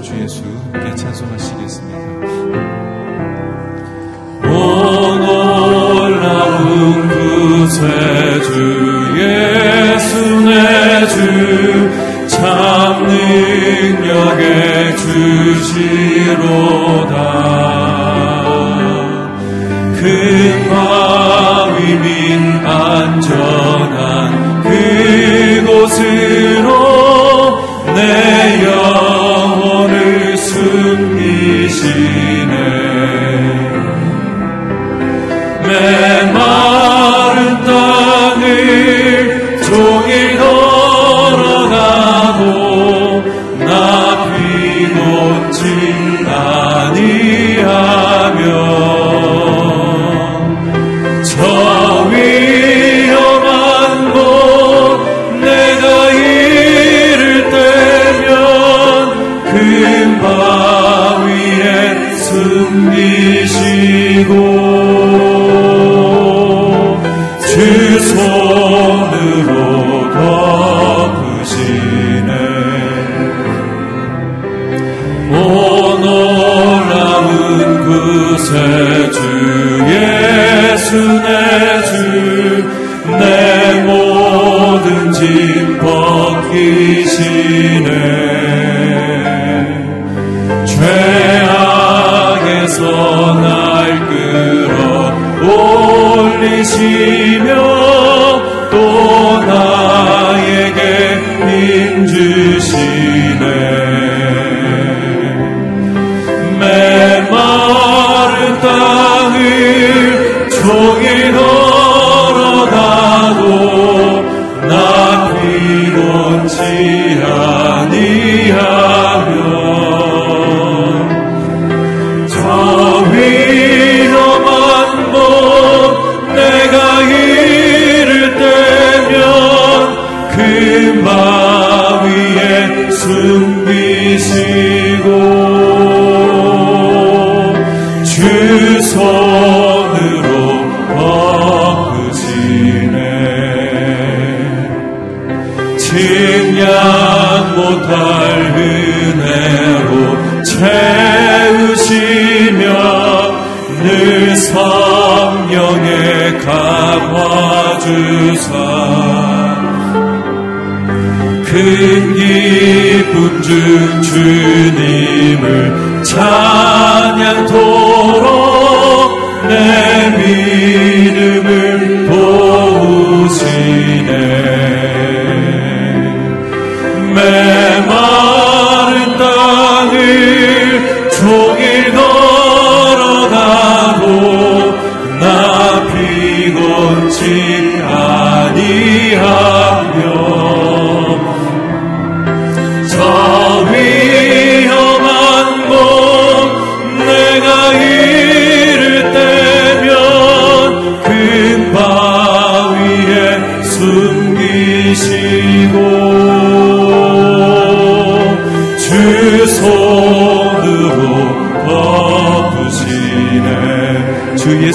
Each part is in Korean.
주 예수께 찬송하시겠습니다.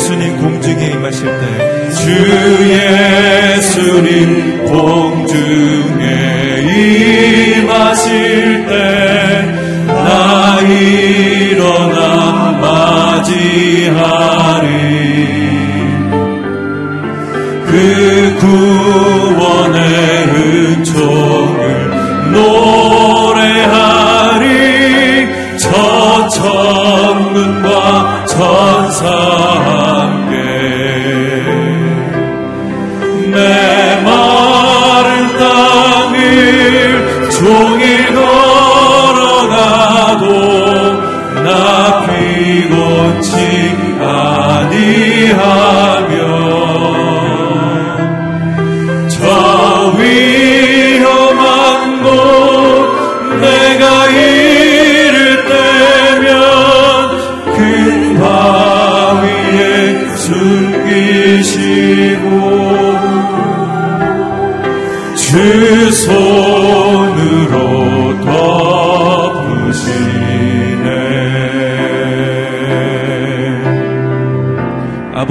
예수님 공중에 임하실 때, 주 예수님 공중에 임하실 때, 나 일어나 맞이하리. 그 구원의 은총을 노래하리 저 천문과 천사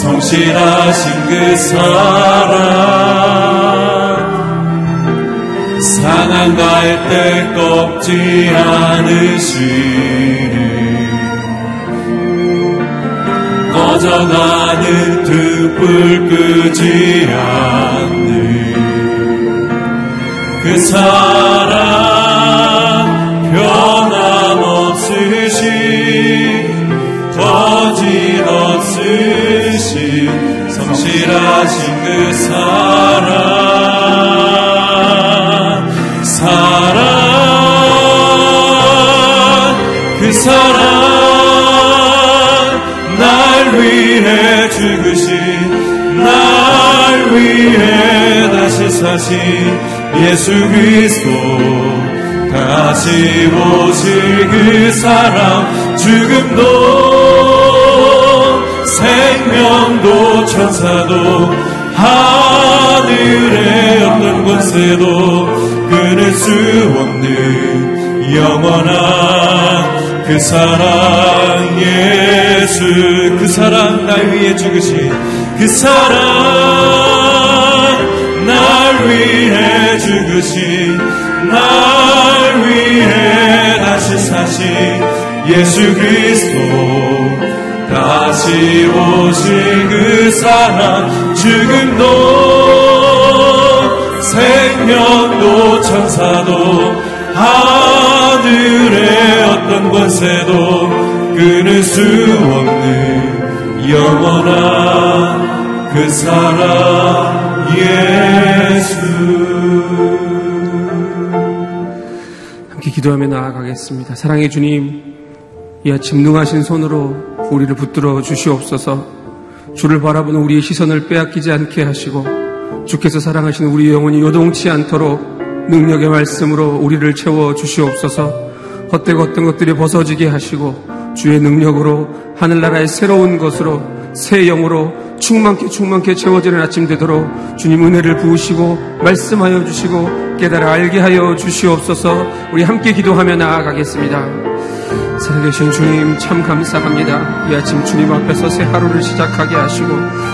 성실하신 그 사랑 상한 갈때 꺾지 않으시네 꺼져가는 등불 끄지 않는 그 사랑 다시 사신 예수 그리스도. 다시 오실 그 사랑 죽음도 생명도 천사도 하늘의 어떤 곳에도 끊을 수 없는 영원한 그 사랑 예수 그 사랑 날 위해 죽으신 그 사랑 날 위해 죽으신 날 위해 다시 사신 예수 그리스도. 다시 오실 그 사랑 죽음도 생명도 천사도 하늘의 어떤 권세도 끊을 수 없는 영원한 그 사랑 예수 함께 기도하며 나아가겠습니다. 사랑의 주님, 이 아침 능하신 손으로 우리를 붙들어 주시옵소서 주를 바라보는 우리의 시선을 빼앗기지 않게 하시고 주께서 사랑하시는 우리 영혼이 요동치 않도록 능력의 말씀으로 우리를 채워 주시옵소서 헛되고 어떤 것들이 벗어지게 하시고 주의 능력으로 하늘나라의 새로운 것으로 새 영으로 충만케 충만케 채워지는 아침 되도록 주님 은혜를 부으시고 말씀하여 주시고 깨달아 알게 하여 주시옵소서 우리 함께 기도하며 나아가겠습니다. 살아계신 주님 참 감사합니다. 이 아침 주님 앞에서 새 하루를 시작하게 하시고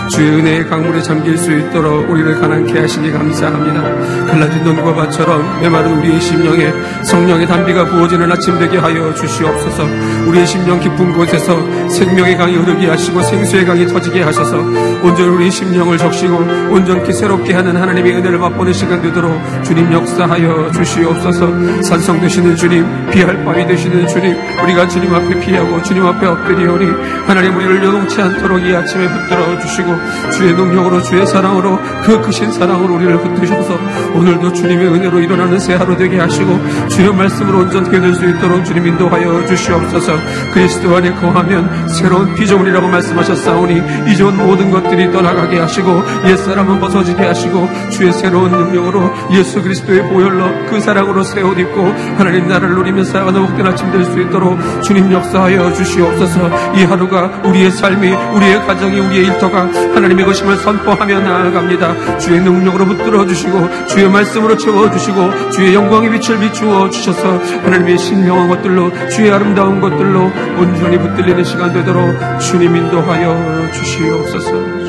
주의 은혜의 강물에 잠길 수 있도록 우리를 가난케 하시니 감사합니다. 갈라진 눈과 밭처럼 메마른 우리의 심령에 성령의 담비가 부어지는 아침 되게 하여 주시옵소서 우리의 심령 깊은 곳에서 생명의 강이 흐르게 하시고 생수의 강이 터지게 하셔서 온전히 우리 심령을 적시고 온전히 새롭게 하는 하나님의 은혜를 맛보는 시간 되도록 주님 역사하여 주시옵소서 산성 되시는 주님 비할 바위 되시는 주님 우리가 우리가 주님 앞에 피하고 주님 앞에 엎드리오니 하나님 우리를 요동치 않도록 이 아침에 붙들어 주시고 주의 능력으로 주의 사랑으로 그 크신 사랑으로 우리를 붙드셔서 오늘도 주님의 은혜로 일어나는 새 하루 되게 하시고 주의 말씀으로 온전하게 될수 있도록 주님 인도하여 주시옵소서. 그리스도 안에 거하면 새로운 피조물이라고 말씀하셨사오니 이전 모든 것들이 떠나가게 하시고 옛사람은 벗어지게 하시고 주의 새로운 능력으로 예수 그리스도의 보혈로 그 사랑으로 새 옷 입고 하나님 나라를 누리며 살아가는 복된 아침 될 수 있도록 주님 역사하여 주시옵소서. 이 하루가 우리의 삶이 우리의 가정이 우리의 일터가 하나님의 것임을 선포하며 나아갑니다. 주의 능력으로 붙들어 주시고 주의 말씀으로 채워 주시고 주의 영광의 빛을 비추어 주셔서 하나님의 신명한 것들로 주의 아름다운 것들로 온전히 붙들리는 시간 되도록 주님 인도하여 주시옵소서.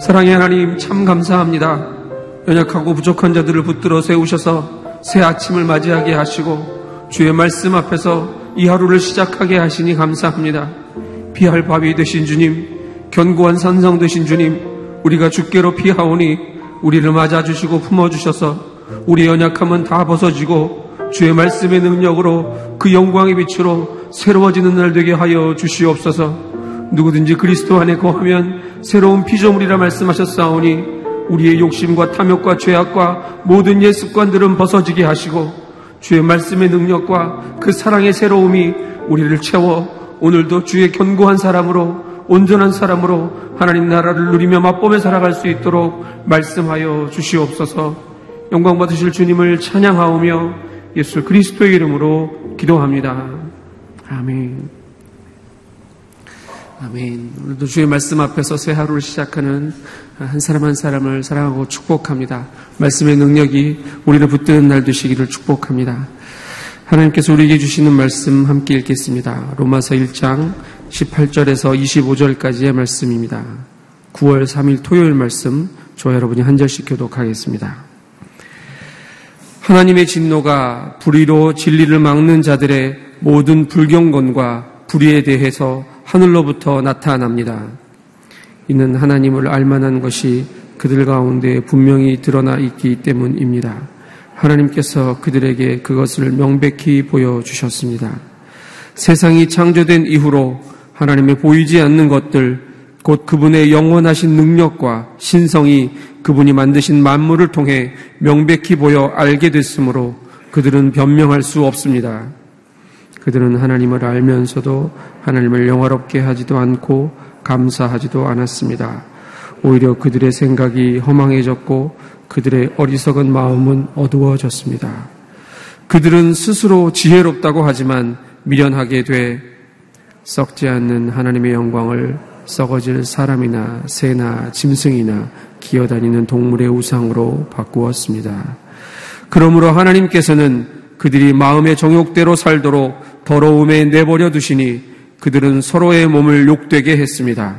사랑의 하나님 참 감사합니다. 연약하고 부족한 자들을 붙들어 세우셔서 새 아침을 맞이하게 하시고 주의 말씀 앞에서 이 하루를 시작하게 하시니 감사합니다. 피할 밥이 되신 주님, 견고한 산성 되신 주님, 우리가 주께로 피하오니 우리를 맞아주시고 품어주셔서 우리 연약함은 다 벗어지고 주의 말씀의 능력으로 그 영광의 빛으로 새로워지는 날 되게 하여 주시옵소서 누구든지 그리스도 안에 거하면 새로운 피조물이라 말씀하셨사오니 우리의 욕심과 탐욕과 죄악과 모든 옛 습관들은 벗어지게 하시고 주의 말씀의 능력과 그 사랑의 새로움이 우리를 채워 오늘도 주의 견고한 사람으로 온전한 사람으로 하나님 나라를 누리며 맛보며 살아갈 수 있도록 말씀하여 주시옵소서 영광 받으실 주님을 찬양하오며 예수 그리스도의 이름으로 기도합니다. 아멘. 아멘. 오늘도 주의 말씀 앞에서 새 하루를 시작하는 한 사람 한 사람을 사랑하고 축복합니다. 말씀의 능력이 우리를 붙드는 날 되시기를 축복합니다. 하나님께서 우리에게 주시는 말씀 함께 읽겠습니다. 로마서 1장 18절에서 25절까지의 말씀입니다. 9월 3일 토요일 말씀 저 여러분이 한 절씩 교독하겠습니다. 하나님의 진노가 불의로 진리를 막는 자들의 모든 불경건과 불의에 대해서 하늘로부터 나타납니다. 이는 하나님을 알만한 것이 그들 가운데 분명히 드러나 있기 때문입니다. 하나님께서 그들에게 그것을 명백히 보여주셨습니다. 세상이 창조된 이후로 하나님의 보이지 않는 것들, 곧 그분의 영원하신 능력과 신성이 그분이 만드신 만물을 통해 명백히 보여 알게 됐으므로 그들은 변명할 수 없습니다. 그들은 하나님을 알면서도 하나님을 영화롭게 하지도 않고 감사하지도 않았습니다. 오히려 그들의 생각이 허망해졌고 그들의 어리석은 마음은 어두워졌습니다. 그들은 스스로 지혜롭다고 하지만 미련하게 돼 썩지 않는 하나님의 영광을 썩어질 사람이나 새나 짐승이나 기어다니는 동물의 우상으로 바꾸었습니다. 그러므로 하나님께서는 그들이 마음의 정욕대로 살도록 더러움에 내버려 두시니 그들은 서로의 몸을 욕되게 했습니다.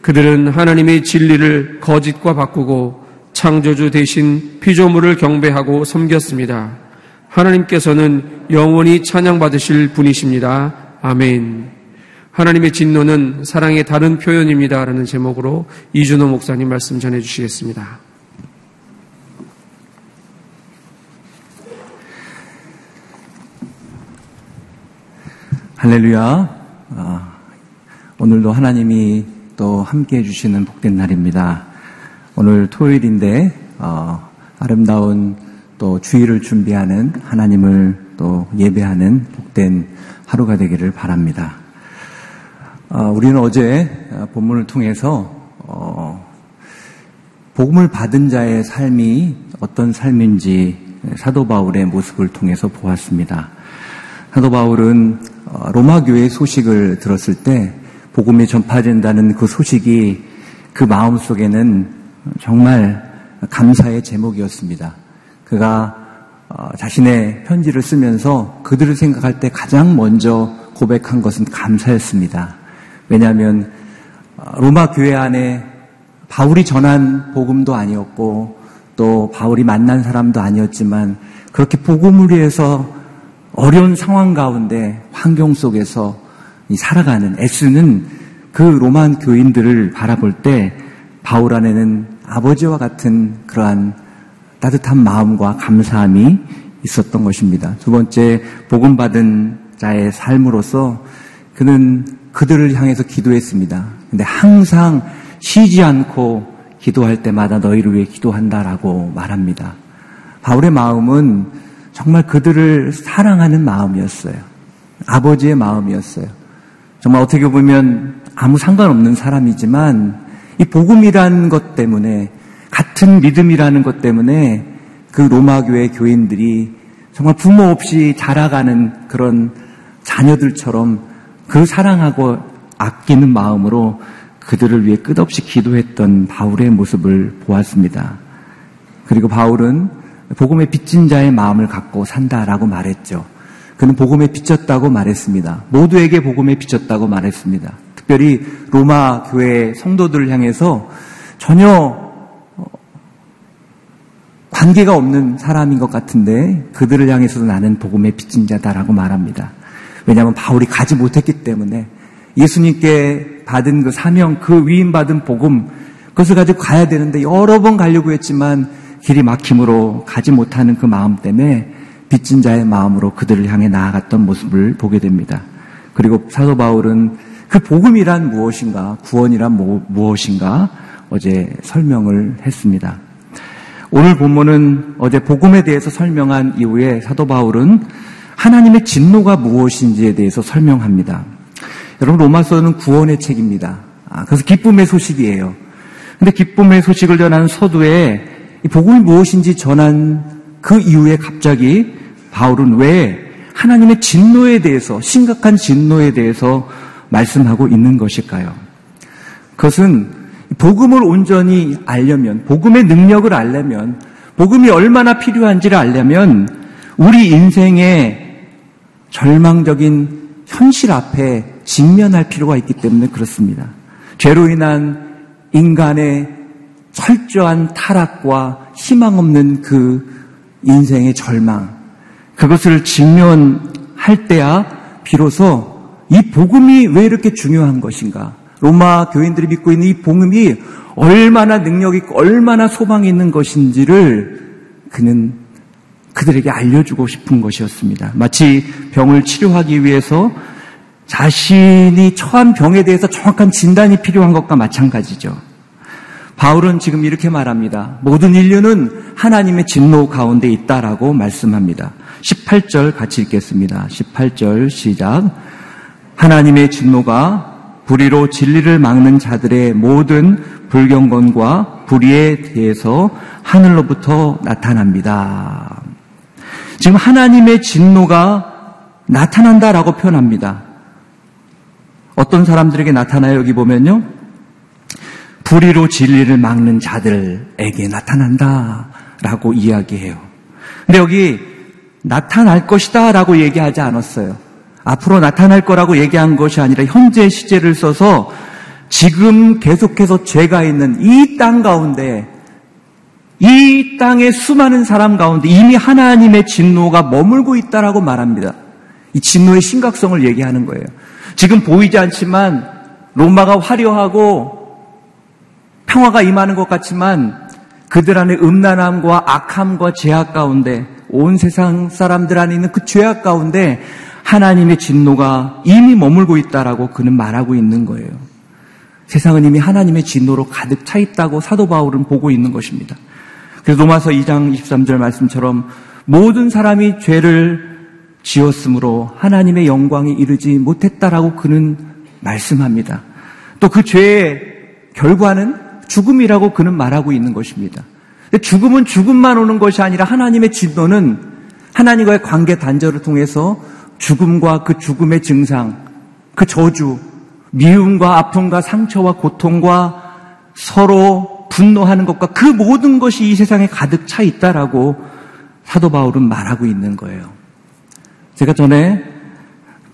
그들은 하나님의 진리를 거짓과 바꾸고 창조주 대신 피조물을 경배하고 섬겼습니다. 하나님께서는 영원히 찬양받으실 분이십니다. 아멘. 하나님의 진노는 사랑의 다른 표현입니다. 라는 제목으로 이준호 목사님 말씀 전해 주시겠습니다. 할렐루야. 아, 오늘도 하나님이 또 함께 해주시는 복된 날입니다. 오늘 토요일인데, 어, 아름다운 또 주의를 준비하는 하나님을 또 예배하는 복된 하루가 되기를 바랍니다. 어, 우리는 어제 본문을 통해서, 어, 복음을 받은 자의 삶이 어떤 삶인지 사도 바울의 모습을 통해서 보았습니다. 사도 바울은 어, 로마 교회 소식을 들었을 때 복음이 전파된다는 그 소식이 그 마음 속에는 정말 감사의 제목이었습니다. 그가 어, 자신의 편지를 쓰면서 그들을 생각할 때 가장 먼저 고백한 것은 감사였습니다. 왜냐하면 어, 로마 교회 안에 바울이 전한 복음도 아니었고 또 바울이 만난 사람도 아니었지만 그렇게 복음을 위해서 어려운 상황 가운데 환경 속에서 살아가는 애쓰는 그 로만 교인들을 바라볼 때 바울 안에는 아버지와 같은 그러한 따뜻한 마음과 감사함이 있었던 것입니다. 두 번째, 복음받은 자의 삶으로서 그는 그들을 향해서 기도했습니다. 근데 항상 쉬지 않고 기도할 때마다 너희를 위해 기도한다라고 말합니다. 바울의 마음은 정말 그들을 사랑하는 마음이었어요. 아버지의 마음이었어요. 정말 어떻게 보면 아무 상관없는 사람이지만 이 복음이라는 것 때문에 같은 믿음이라는 것 때문에 그 로마 교회 교인들이 정말 부모 없이 자라가는 그런 자녀들처럼 그 사랑하고 아끼는 마음으로 그들을 위해 끝없이 기도했던 바울의 모습을 보았습니다. 그리고 바울은 복음에 빚진 자의 마음을 갖고 산다라고 말했죠. 그는 복음에 빚졌다고 말했습니다. 모두에게 복음에 빚졌다고 말했습니다. 특별히 로마 교회 성도들을 향해서 전혀 어, 관계가 없는 사람인 것 같은데 그들을 향해서도 나는 복음에 빚진 자다라고 말합니다. 왜냐하면 바울이 가지 못했기 때문에 예수님께 받은 그 사명, 그 위임받은 복음, 그것을 가지고 가야 되는데 여러 번 가려고 했지만 길이 막힘으로 가지 못하는 그 마음 때문에 빚진 자의 마음으로 그들을 향해 나아갔던 모습을 보게 됩니다. 그리고 사도 바울은 그 복음이란 무엇인가, 구원이란 무엇인가 어제 설명을 했습니다. 오늘 본문은 어제 복음에 대해서 설명한 이후에 사도 바울은 하나님의 진노가 무엇인지에 대해서 설명합니다. 여러분 로마서는 구원의 책입니다. 아, 그래서 기쁨의 소식이에요. 근데 기쁨의 소식을 전하는 서두에 복음이 무엇인지 전한 그 이후에 갑자기 바울은 왜 하나님의 진노에 대해서 심각한 진노에 대해서 말씀하고 있는 것일까요? 그것은 복음을 온전히 알려면, 복음의 능력을 알려면, 복음이 얼마나 필요한지를 알려면 우리 인생의 절망적인 현실 앞에 직면할 필요가 있기 때문에 그렇습니다. 죄로 인한 인간의 철저한 타락과 희망 없는 그 인생의 절망, 그것을 직면할 때야 비로소 이 복음이 왜 이렇게 중요한 것인가? 로마 교인들이 믿고 있는 이 복음이 얼마나 능력 있고 얼마나 소망이 있는 것인지를 그는 그들에게 알려주고 싶은 것이었습니다. 마치 병을 치료하기 위해서 자신이 처한 병에 대해서 정확한 진단이 필요한 것과 마찬가지죠. 바울은 지금 이렇게 말합니다. 모든 인류는 하나님의 진노 가운데 있다라고 말씀합니다. 18절 같이 읽겠습니다. 18절 시작. 하나님의 진노가 불의로 진리를 막는 자들의 모든 불경건과 불의에 대해서 하늘로부터 나타납니다. 지금 하나님의 진노가 나타난다라고 표현합니다. 어떤 사람들에게 나타나요? 여기 보면요. 불의로 진리를 막는 자들에게 나타난다라고 이야기해요. 근데 여기 나타날 것이다 라고 얘기하지 않았어요. 앞으로 나타날 거라고 얘기한 것이 아니라 현재 시제를 써서 지금 계속해서 죄가 있는 이 땅 가운데 이 땅의 수많은 사람 가운데 이미 하나님의 진노가 머물고 있다라고 말합니다. 이 진노의 심각성을 얘기하는 거예요. 지금 보이지 않지만 로마가 화려하고 평화가 임하는 것 같지만 그들 안에 음란함과 악함과 죄악 가운데 온 세상 사람들 안에 있는 그 죄악 가운데 하나님의 진노가 이미 머물고 있다라고 그는 말하고 있는 거예요. 세상은 이미 하나님의 진노로 가득 차 있다고 사도 바울은 보고 있는 것입니다. 그래서 로마서 2장 23절 말씀처럼 모든 사람이 죄를 지었으므로 하나님의 영광이 이르지 못했다라고 그는 말씀합니다. 또 그 죄의 결과는 죽음이라고 그는 말하고 있는 것입니다. 죽음은 죽음만 오는 것이 아니라 하나님의 진노는 하나님과의 관계 단절을 통해서 죽음과 그 죽음의 증상, 그 저주, 미움과 아픔과 상처와 고통과 서로 분노하는 것과 그 모든 것이 이 세상에 가득 차 있다라고 사도 바울은 말하고 있는 거예요. 제가 전에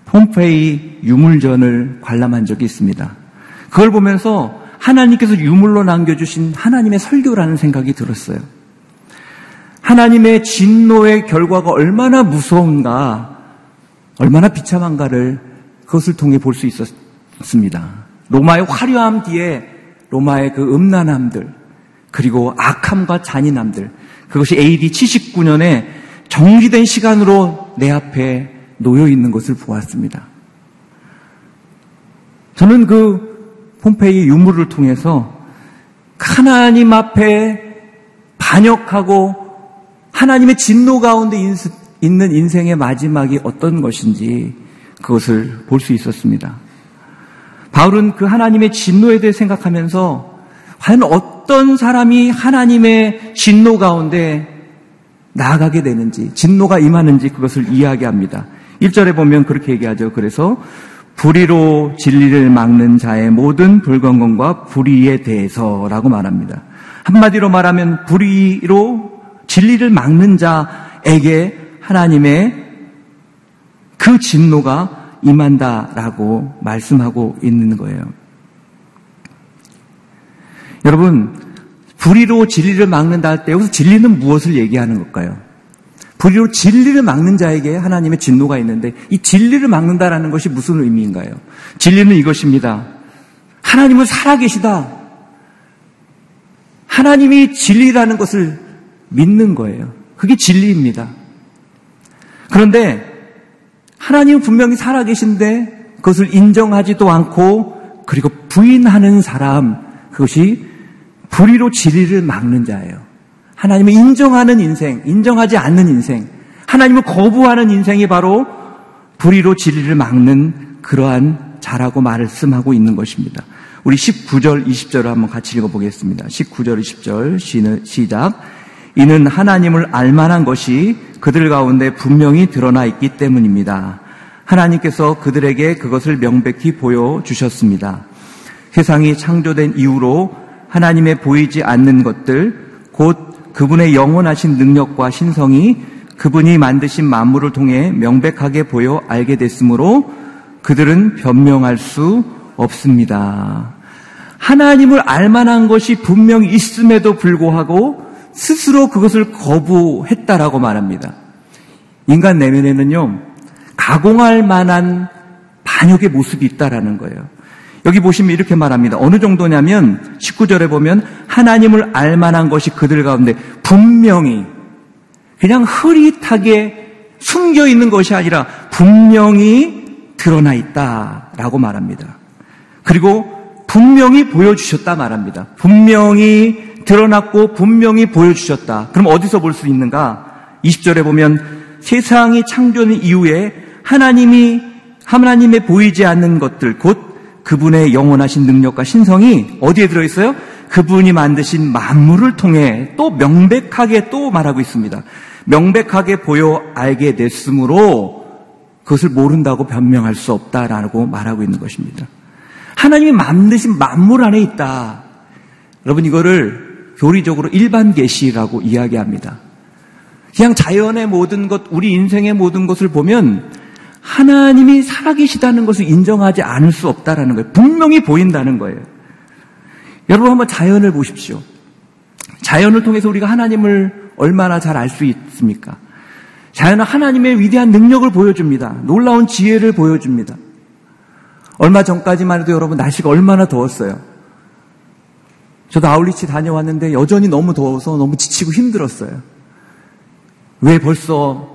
폼페이 유물전을 관람한 적이 있습니다. 그걸 보면서 하나님께서 유물로 남겨주신 하나님의 설교라는 생각이 들었어요. 하나님의 진노의 결과가 얼마나 무서운가 얼마나 비참한가를 그것을 통해 볼 수 있었습니다. 로마의 화려함 뒤에 로마의 그 음란함들, 그리고 악함과 잔인함들, 그것이 AD 79년에 정리된 시간으로 내 앞에 놓여 있는 것을 보았습니다. 저는 그 폼페이 유물을 통해서 하나님 앞에 반역하고 하나님의 진노 가운데 있는 인생의 마지막이 어떤 것인지 그것을 볼 수 있었습니다. 바울은 그 하나님의 진노에 대해 생각하면서 과연 어떤 사람이 하나님의 진노 가운데 나아가게 되는지, 진노가 임하는지 그것을 이야기합니다. 1절에 보면 그렇게 얘기하죠. 그래서 불의로 진리를 막는 자의 모든 불건건과 불의에 대해서라고 말합니다. 한마디로 말하면 불의로 진리를 막는 자에게 하나님의 그 진노가 임한다라고 말씀하고 있는 거예요. 여러분, 불의로 진리를 막는다 할 때 여기서 진리는 무엇을 얘기하는 걸까요? 불의로 진리를 막는 자에게 하나님의 진노가 있는데 이 진리를 막는다라는 것이 무슨 의미인가요? 진리는 이것입니다. 하나님은 살아계시다. 하나님이 진리라는 것을 믿는 거예요. 그게 진리입니다. 그런데 하나님은 분명히 살아계신데 그것을 인정하지도 않고 그리고 부인하는 사람 그것이 불의로 진리를 막는 자예요. 하나님을 인정하는 인생, 인정하지 않는 인생, 하나님을 거부하는 인생이 바로 불의로 진리를 막는 그러한 자라고 말씀하고 있는 것입니다. 우리 19절, 20절을 한번 같이 읽어보겠습니다. 19절, 20절 시작. 이는 하나님을 알만한 것이 그들 가운데 분명히 드러나 있기 때문입니다. 하나님께서 그들에게 그것을 명백히 보여주셨습니다. 세상이 창조된 이후로 하나님의 보이지 않는 것들, 곧 그분의 영원하신 능력과 신성이 그분이 만드신 만물을 통해 명백하게 보여 알게 됐으므로 그들은 변명할 수 없습니다. 하나님을 알만한 것이 분명히 있음에도 불구하고 스스로 그것을 거부했다라고 말합니다. 인간 내면에는요, 가공할 만한 반역의 모습이 있다라는 거예요. 여기 보시면 이렇게 말합니다. 어느 정도냐면 19절에 보면 하나님을 알만한 것이 그들 가운데 분명히 그냥 흐릿하게 숨겨 있는 것이 아니라 분명히 드러나 있다라고 말합니다. 그리고 분명히 보여주셨다 말합니다. 분명히 드러났고 분명히 보여주셨다. 그럼 어디서 볼 수 있는가? 20절에 보면 세상이 창조된 이후에 하나님이 하나님의 보이지 않는 것들 곧 그분의 영원하신 능력과 신성이 어디에 들어 있어요? 그분이 만드신 만물을 통해 또 명백하게 또 말하고 있습니다. 명백하게 보여 알게 됐으므로 그것을 모른다고 변명할 수 없다라고 말하고 있는 것입니다. 하나님이 만드신 만물 안에 있다. 여러분 이거를 교리적으로 일반 계시라고 이야기합니다. 그냥 자연의 모든 것, 우리 인생의 모든 것을 보면 하나님이 살아계시다는 것을 인정하지 않을 수 없다라는 거예요. 분명히 보인다는 거예요. 여러분 한번 자연을 보십시오. 자연을 통해서 우리가 하나님을 얼마나 잘 알 수 있습니까? 자연은 하나님의 위대한 능력을 보여줍니다. 놀라운 지혜를 보여줍니다. 얼마 전까지만 해도 여러분 날씨가 얼마나 더웠어요. 저도 아울리치 다녀왔는데 여전히 너무 더워서 너무 지치고 힘들었어요. 왜 벌써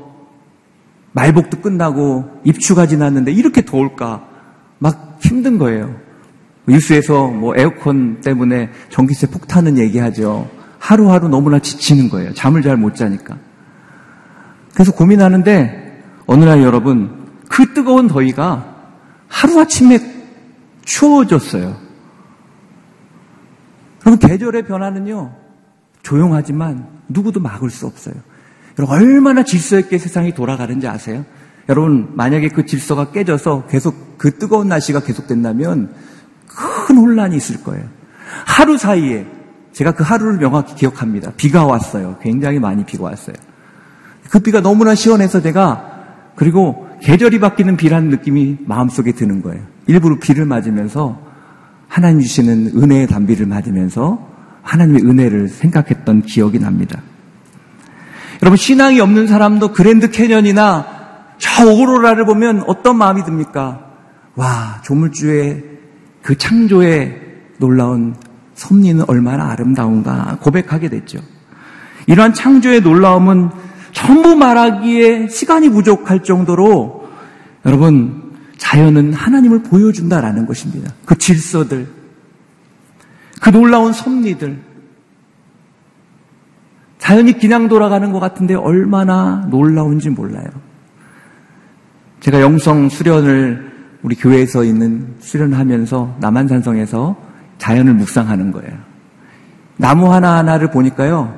말복도 끝나고 입추가 지났는데 이렇게 더울까? 막 힘든 거예요. 뉴스에서 뭐 에어컨 때문에 전기세 폭탄은 얘기하죠. 하루하루 너무나 지치는 거예요. 잠을 잘 못 자니까. 그래서 고민하는데 어느 날 여러분 그 뜨거운 더위가 하루아침에 추워졌어요. 여러분 계절의 변화는요. 조용하지만 누구도 막을 수 없어요. 여러분 얼마나 질서 있게 세상이 돌아가는지 아세요? 여러분 만약에 그 질서가 깨져서 계속 그 뜨거운 날씨가 계속된다면 큰 혼란이 있을 거예요. 하루 사이에 제가 그 하루를 명확히 기억합니다. 비가 왔어요. 굉장히 많이 비가 왔어요. 그 비가 너무나 시원해서 제가 그리고 계절이 바뀌는 비라는 느낌이 마음속에 드는 거예요. 일부러 비를 맞으면서 하나님 주시는 은혜의 단비를 맞으면서 하나님의 은혜를 생각했던 기억이 납니다. 여러분 신앙이 없는 사람도 그랜드 캐년이나 저 오로라를 보면 어떤 마음이 듭니까? 와 조물주의 그 창조의 놀라운 섭리는 얼마나 아름다운가 고백하게 됐죠. 이러한 창조의 놀라움은 전부 말하기에 시간이 부족할 정도로 여러분 자연은 하나님을 보여준다라는 것입니다. 그 질서들, 그 놀라운 섭리들, 자연이 그냥 돌아가는 것 같은데 얼마나 놀라운지 몰라요. 제가 영성 수련을 우리 교회에서 있는 수련하면서 남한산성에서 자연을 묵상하는 거예요. 나무 하나하나를 보니까요.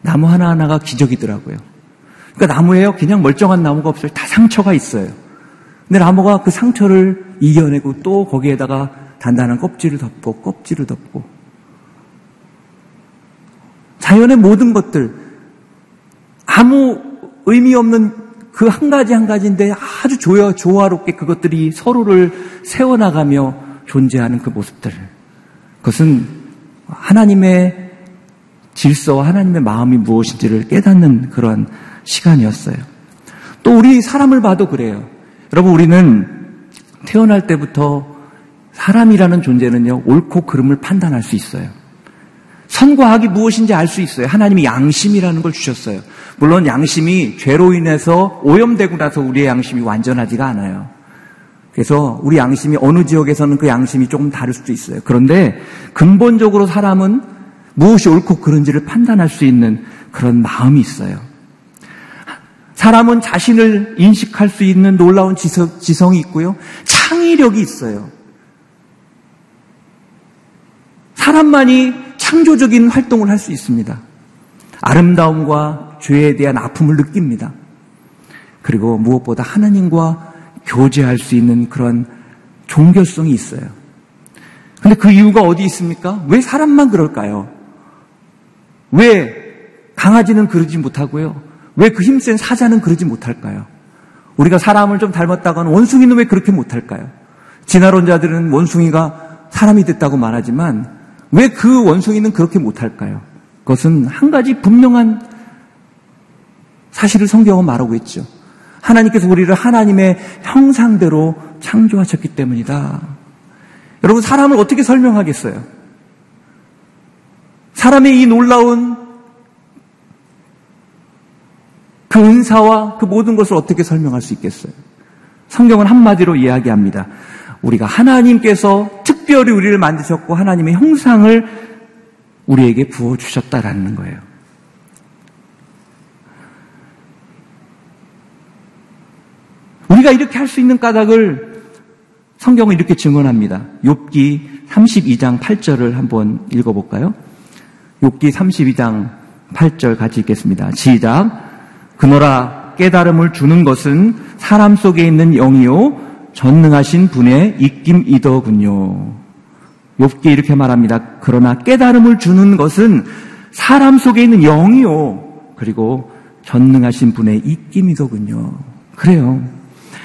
나무 하나하나가 기적이더라고요. 그러니까 나무에요. 그냥 멀쩡한 나무가 없어요. 다 상처가 있어요. 근데 나무가 그 상처를 이겨내고 또 거기에다가 단단한 껍질을 덮고 껍질을 덮고 자연의 모든 것들 아무 의미 없는 그 한 가지 한 가지인데 아주 조화, 조화롭게 그것들이 서로를 세워나가며 존재하는 그 모습들. 그것은 하나님의 질서와 하나님의 마음이 무엇인지를 깨닫는 그런 시간이었어요. 또 우리 사람을 봐도 그래요. 여러분, 우리는 태어날 때부터 사람이라는 존재는요, 옳고 그름을 판단할 수 있어요. 선과 악이 무엇인지 알 수 있어요. 하나님이 양심이라는 걸 주셨어요. 물론 양심이 죄로 인해서 오염되고 나서 우리의 양심이 완전하지가 않아요. 그래서 우리 양심이 어느 지역에서는 그 양심이 조금 다를 수도 있어요. 그런데 근본적으로 사람은 무엇이 옳고 그른지를 판단할 수 있는 그런 마음이 있어요. 사람은 자신을 인식할 수 있는 놀라운 지성, 이 있고요. 창의력이 있어요. 사람만이 창조적인 활동을 할 수 있습니다. 아름다움과 죄에 대한 아픔을 느낍니다. 그리고 무엇보다 하나님과 교제할 수 있는 그런 종교성이 있어요. 근데 그 이유가 어디 있습니까? 왜 사람만 그럴까요? 왜 강아지는 그러지 못하고요? 왜 그 힘센 사자는 그러지 못할까요? 우리가 사람을 좀 닮았다가는 원숭이는 왜 그렇게 못할까요? 진화론자들은 원숭이가 사람이 됐다고 말하지만 왜 그 원숭이는 그렇게 못할까요? 그것은 한 가지 분명한 사실을 성경은 말하고 있죠. 하나님께서 우리를 하나님의 형상대로 창조하셨기 때문이다. 여러분, 사람을 어떻게 설명하겠어요? 사람의 이 놀라운 그 은사와 그 모든 것을 어떻게 설명할 수 있겠어요? 성경은 한마디로 이야기합니다. 우리가 하나님께서 특 별히 우리를 만드셨고 하나님의 형상을 우리에게 부어주셨다라는 거예요. 우리가 이렇게 할 수 있는 까닭을 성경은 이렇게 증언합니다. 욥기 32장 8절을 한번 읽어볼까요? 욥기 32장 8절 같이 읽겠습니다. 시작. 그노라 깨달음을 주는 것은 사람 속에 있는 영이요 전능하신 분의 입김이더군요. 욥기 이렇게 말합니다. 그러나 깨달음을 주는 것은 사람 속에 있는 영이요 그리고 전능하신 분의 입김이더군요. 그래요.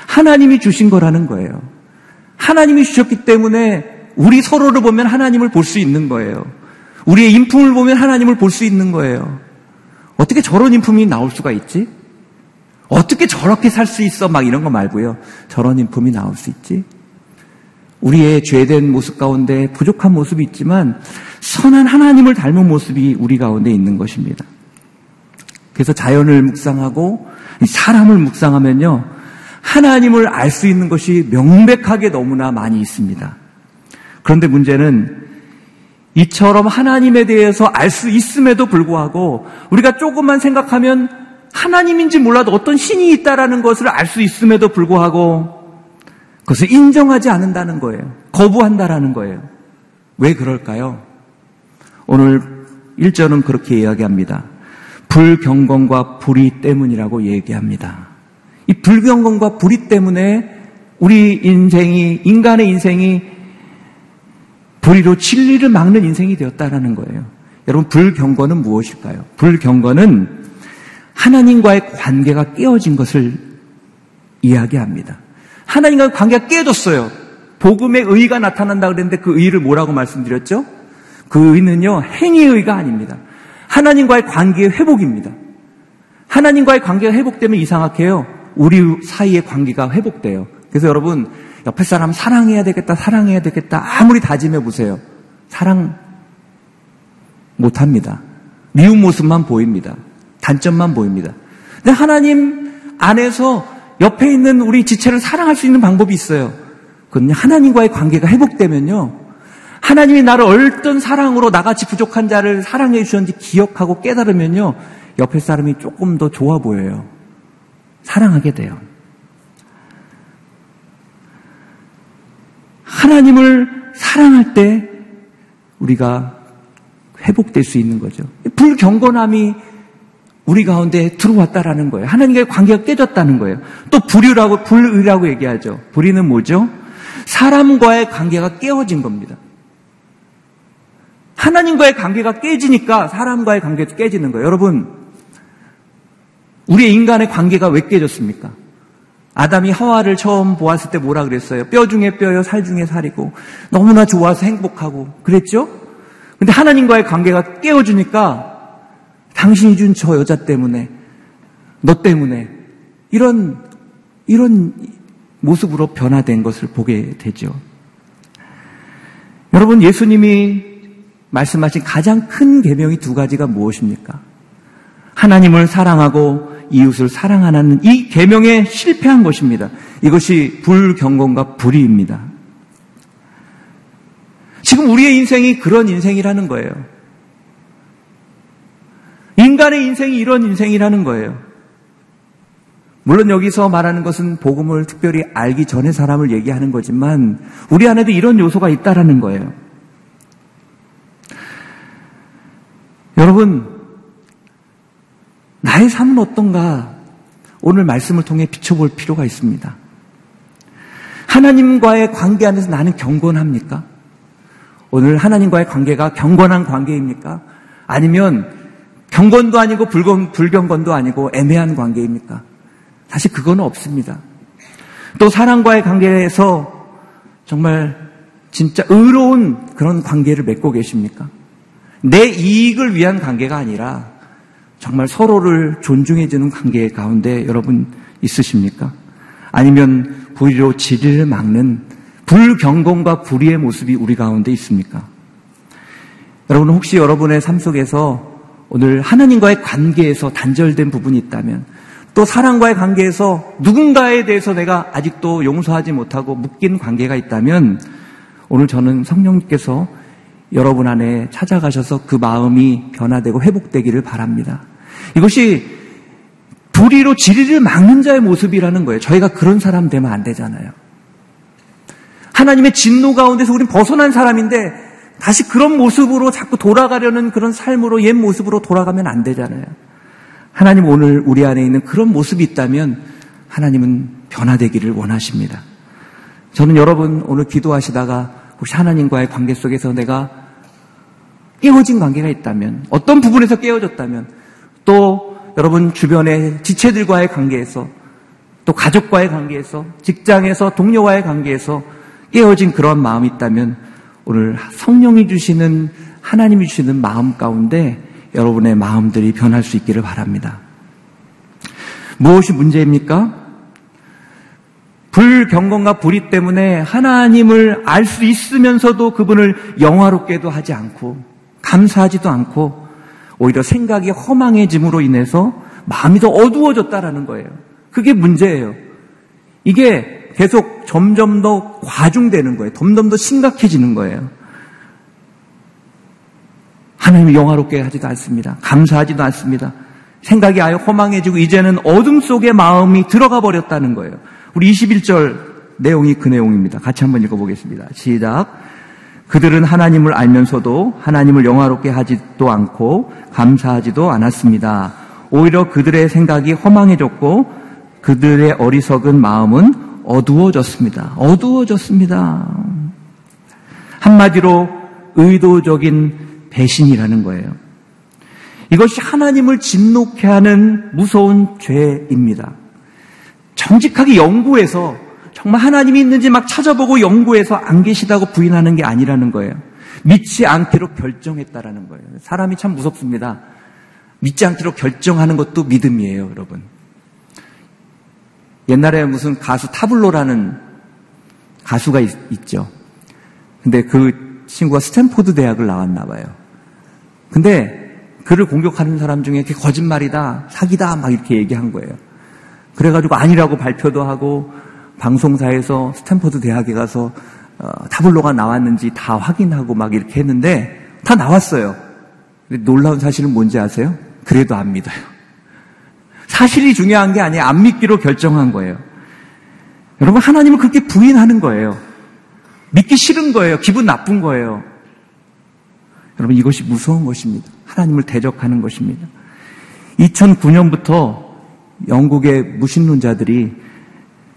하나님이 주신 거라는 거예요. 하나님이 주셨기 때문에 우리 서로를 보면 하나님을 볼 수 있는 거예요. 우리의 인품을 보면 하나님을 볼 수 있는 거예요. 어떻게 저런 인품이 나올 수가 있지? 어떻게 저렇게 살 수 있어? 막 이런 거 말고요. 저런 인품이 나올 수 있지? 우리의 죄된 모습 가운데 부족한 모습이 있지만 선한 하나님을 닮은 모습이 우리 가운데 있는 것입니다. 그래서 자연을 묵상하고 사람을 묵상하면요. 하나님을 알 수 있는 것이 명백하게 너무나 많이 있습니다. 그런데 문제는 이처럼 하나님에 대해서 알 수 있음에도 불구하고 우리가 조금만 생각하면 하나님인지 몰라도 어떤 신이 있다라는 것을 알 수 있음에도 불구하고 그것을 인정하지 않는다는 거예요. 거부한다라는 거예요. 왜 그럴까요? 오늘 1절은 그렇게 이야기합니다. 불경건과 불의 때문이라고 얘기합니다. 이 불경건과 불의 때문에 우리 인생이, 인간의 인생이 불의로 진리를 막는 인생이 되었다라는 거예요. 여러분, 불경건은 무엇일까요? 불경건은 하나님과의 관계가 깨어진 것을 이야기합니다. 하나님과의 관계가 깨졌어요. 복음의 의가 나타난다 그랬는데 그 의를 뭐라고 말씀드렸죠? 그 의는요, 행위의 의가 아닙니다. 하나님과의 관계의 회복입니다. 하나님과의 관계가 회복되면 이상하게요. 우리 사이의 관계가 회복돼요. 그래서 여러분, 옆에 사람 사랑해야 되겠다, 사랑해야 되겠다. 아무리 다짐해 보세요. 사랑 못 합니다. 미운 모습만 보입니다. 단점만 보입니다. 근데 하나님 안에서 옆에 있는 우리 지체를 사랑할 수 있는 방법이 있어요. 그건 하나님과의 관계가 회복되면요. 하나님이 나를 어떤 사랑으로 나같이 부족한 자를 사랑해 주셨는지 기억하고 깨달으면요. 옆에 사람이 조금 더 좋아 보여요. 사랑하게 돼요. 하나님을 사랑할 때 우리가 회복될 수 있는 거죠. 불경건함이 우리 가운데 들어왔다라는 거예요. 하나님과의 관계가 깨졌다는 거예요. 또 불의라고 불의라고 얘기하죠. 불의는 뭐죠? 사람과의 관계가 깨어진 겁니다. 하나님과의 관계가 깨지니까 사람과의 관계도 깨지는 거예요. 여러분, 우리의 인간의 관계가 왜 깨졌습니까? 아담이 하와를 처음 보았을 때 뭐라 그랬어요? 뼈 중에 뼈요, 살 중에 살이고 너무나 좋아서 행복하고 그랬죠? 근데 하나님과의 관계가 깨어지니까 당신이 준 저 여자 때문에, 너 때문에, 이런, 이런 모습으로 변화된 것을 보게 되죠. 여러분, 예수님이 말씀하신 가장 큰 계명이 두 가지가 무엇입니까? 하나님을 사랑하고 이웃을 사랑하는 이 계명에 실패한 것입니다. 이것이 불경건과 불의입니다. 지금 우리의 인생이 그런 인생이라는 거예요. 인간의 인생이 이런 인생이라는 거예요. 물론 여기서 말하는 것은 복음을 특별히 알기 전에 사람을 얘기하는 거지만 우리 안에도 이런 요소가 있다라는 거예요. 여러분, 나의 삶은 어떤가 오늘 말씀을 통해 비춰볼 필요가 있습니다. 하나님과의 관계 안에서 나는 경건합니까? 오늘 하나님과의 관계가 경건한 관계입니까? 아니면 경건도 아니고 불경, 불경건도 아니고 애매한 관계입니까? 사실 그건 없습니다. 또 사랑과의 관계에서 정말 진짜 의로운 그런 관계를 맺고 계십니까? 내 이익을 위한 관계가 아니라 정말 서로를 존중해주는 관계 가운데 여러분 있으십니까? 아니면 불의로 지리를 막는 불경건과 불의의 모습이 우리 가운데 있습니까? 여러분 혹시 여러분의 삶 속에서 오늘 하나님과의 관계에서 단절된 부분이 있다면 또 사랑과의 관계에서 누군가에 대해서 내가 아직도 용서하지 못하고 묶인 관계가 있다면 오늘 저는 성령님께서 여러분 안에 찾아가셔서 그 마음이 변화되고 회복되기를 바랍니다. 이것이 불의로 지리를 막는 자의 모습이라는 거예요. 저희가 그런 사람 되면 안 되잖아요. 하나님의 진노 가운데서 우린 벗어난 사람인데 다시 그런 모습으로 자꾸 돌아가려는 그런 삶으로 옛 모습으로 돌아가면 안 되잖아요. 하나님 오늘 우리 안에 있는 그런 모습이 있다면 하나님은 변화되기를 원하십니다. 저는 여러분 오늘 기도하시다가 혹시 하나님과의 관계 속에서 내가 깨어진 관계가 있다면 어떤 부분에서 깨어졌다면 또 여러분 주변의 지체들과의 관계에서 또 가족과의 관계에서 직장에서 동료와의 관계에서 깨어진 그런 마음이 있다면 오늘 성령이 주시는 하나님이 주시는 마음 가운데 여러분의 마음들이 변할 수 있기를 바랍니다. 무엇이 문제입니까? 불경건과 불의 때문에 하나님을 알 수 있으면서도 그분을 영화롭게도 하지 않고 감사하지도 않고 오히려 생각이 허망해짐으로 인해서 마음이 더 어두워졌다라는 거예요. 그게 문제예요. 이게 계속 점점 더 과중되는 거예요. 점점 더 심각해지는 거예요. 하나님이 영화롭게 하지도 않습니다. 감사하지도 않습니다. 생각이 아예 허망해지고 이제는 어둠 속에 마음이 들어가 버렸다는 거예요. 우리 21절 내용이 그 내용입니다. 같이 한번 읽어보겠습니다. 시작. 그들은 하나님을 알면서도 하나님을 영화롭게 하지도 않고 감사하지도 않았습니다. 오히려 그들의 생각이 허망해졌고 그들의 어리석은 마음은 어두워졌습니다. 어두워졌습니다. 한마디로 의도적인 배신이라는 거예요. 이것이 하나님을 진노케 하는 무서운 죄입니다. 정직하게 연구해서 정말 하나님이 있는지 막 찾아보고 연구해서 안 계시다고 부인하는 게 아니라는 거예요. 믿지 않기로 결정했다라는 거예요. 사람이 참 무섭습니다. 믿지 않기로 결정하는 것도 믿음이에요, 여러분. 옛날에 무슨 가수 타블로라는 가수가 있, 죠 근데 그 친구가 스탠포드 대학을 나왔나 봐요. 근데 그를 공격하는 사람 중에 거짓말이다, 사기다, 막 이렇게 얘기한 거예요. 그래가지고 아니라고 발표도 하고 방송사에서 스탠포드 대학에 가서 어, 타블로가 나왔는지 다 확인하고 막 이렇게 했는데 다 나왔어요. 놀라운 사실은 뭔지 아세요? 그래도 안 믿어요. 사실이 중요한 게 아니에요. 안 믿기로 결정한 거예요. 여러분, 하나님은 그렇게 부인하는 거예요. 믿기 싫은 거예요. 기분 나쁜 거예요. 여러분, 이것이 무서운 것입니다. 하나님을 대적하는 것입니다. 2009년부터 영국의 무신론자들이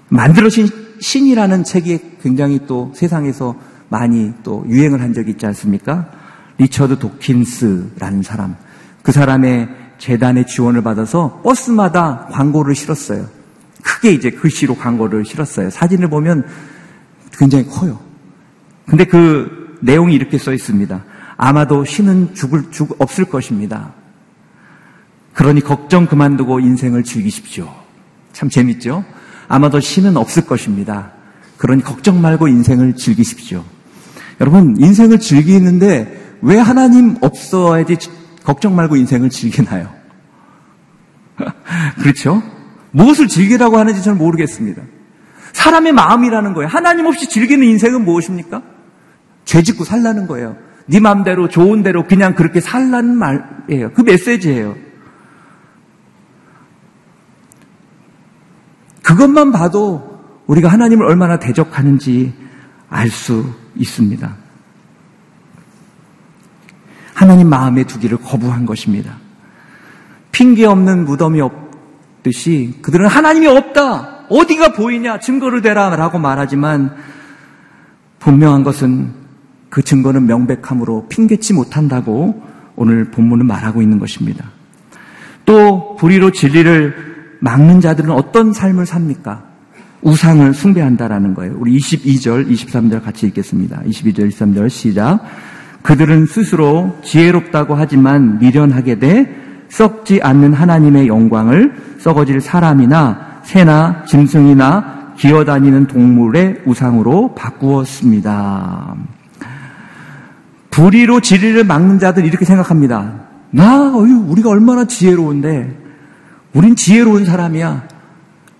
만들어진 신이라는 책이 굉장히 또 세상에서 많이 또 유행을 한 적이 있지 않습니까? 리처드 도킨스라는 사람. 그 사람의 재단의 지원을 받아서 버스마다 광고를 실었어요. 크게 이제 글씨로 광고를 실었어요. 사진을 보면 굉장히 커요. 근데 그 내용이 이렇게 써 있습니다. 아마도 신은 죽을, 죽, 없을 것입니다. 그러니 걱정 그만두고 인생을 즐기십시오. 참 재밌죠? 아마도 신은 없을 것입니다. 그러니 걱정 말고 인생을 즐기십시오. 여러분, 인생을 즐기는데 왜 하나님 없어야지 걱정 말고 인생을 즐기나요? 그렇죠? 무엇을 즐기라고 하는지 저는 모르겠습니다. 사람의 마음이라는 거예요. 하나님 없이 즐기는 인생은 무엇입니까? 죄 짓고 살라는 거예요. 네 마음대로 좋은 대로 그냥 그렇게 살라는 말이에요. 그 메시지예요. 그것만 봐도 우리가 하나님을 얼마나 대적하는지 알 수 있습니다. 하나님 마음에 두기를 거부한 것입니다. 핑계 없는 무덤이 없듯이 그들은 하나님이 없다. 어디가 보이냐? 증거를 대라. 라고 말하지만 분명한 것은 그 증거는 명백함으로 핑계치 못한다고 오늘 본문은 말하고 있는 것입니다. 또 불의로 진리를 막는 자들은 어떤 삶을 삽니까? 우상을 숭배한다라는 거예요. 우리 22절, 23절 같이 읽겠습니다. 22절, 23절 시작. 그들은 스스로 지혜롭다고 하지만 미련하게 돼 썩지 않는 하나님의 영광을 썩어질 사람이나 새나 짐승이나 기어다니는 동물의 우상으로 바꾸었습니다. 불의로 진리를 막는 자들 이렇게 생각합니다. 나, 어유 우리가 얼마나 지혜로운데, 우린 지혜로운 사람이야.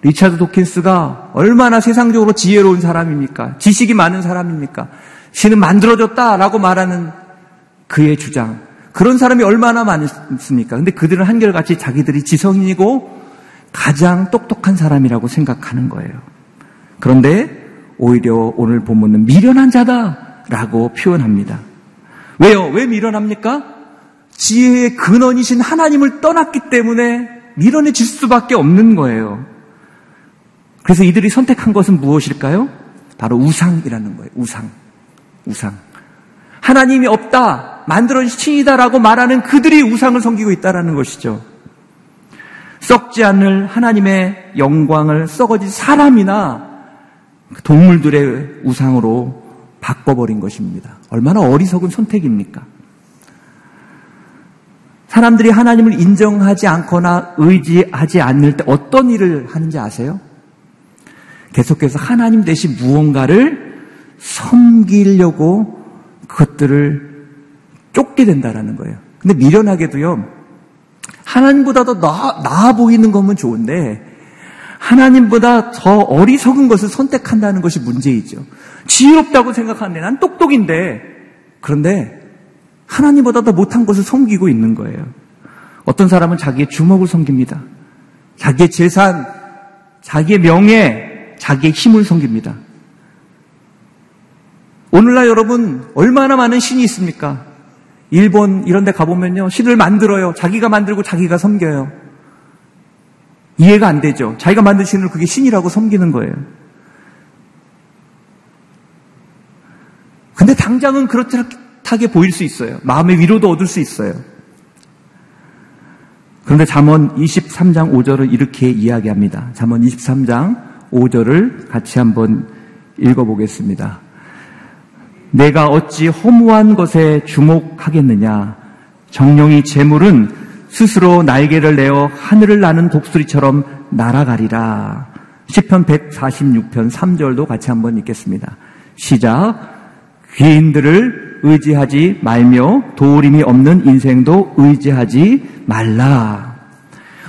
리차드 도킨스가 얼마나 세상적으로 지혜로운 사람입니까? 지식이 많은 사람입니까? 신은 만들어졌다라고 말하는 그의 주장. 그런 사람이 얼마나 많습니까? 근데 그들은 한결같이 자기들이 지성인이고 가장 똑똑한 사람이라고 생각하는 거예요. 그런데 오히려 오늘 본문은 미련한 자다라고 표현합니다. 왜요? 왜 미련합니까? 지혜의 근원이신 하나님을 떠났기 때문에 미련해질 수밖에 없는 거예요. 그래서 이들이 선택한 것은 무엇일까요? 바로 우상이라는 거예요. 우상. 우상. 하나님이 없다, 만들어진 신이다라고 말하는 그들이 우상을 섬기고 있다라는 것이죠. 썩지 않을 하나님의 영광을 썩어진 사람이나 동물들의 우상으로 바꿔버린 것입니다. 얼마나 어리석은 선택입니까? 사람들이 하나님을 인정하지 않거나 의지하지 않을 때 어떤 일을 하는지 아세요? 계속해서 하나님 대신 무언가를 섬기려고 그것들을 쫓게 된다라는 거예요. 근데 미련하게도요, 하나님보다 더 나아, 보이는 것은 좋은데, 하나님보다 더 어리석은 것을 선택한다는 것이 문제이죠. 지혜롭다고 생각하는데 난 똑똑인데, 그런데 하나님보다 더 못한 것을 섬기고 있는 거예요. 어떤 사람은 자기의 주먹을 섬깁니다. 자기의 재산, 자기의 명예, 자기의 힘을 섬깁니다. 오늘날 여러분 얼마나 많은 신이 있습니까? 일본 이런 데 가보면요. 신을 만들어요. 자기가 만들고 자기가 섬겨요. 이해가 안 되죠. 자기가 만든 신을 그게 신이라고 섬기는 거예요. 근데 당장은 그렇게 보일 수 있어요. 마음의 위로도 얻을 수 있어요. 그런데 잠언 23장 5절을 이렇게 이야기합니다. 잠언 23장 5절을 같이 한번 읽어보겠습니다. 내가 어찌 허무한 것에 주목하겠느냐? 정령이 재물은 스스로 날개를 내어 하늘을 나는 독수리처럼 날아가리라. 10편 146편 3절도 같이 한번 읽겠습니다. 시작. 귀인들을 의지하지 말며 도우림이 없는 인생도 의지하지 말라.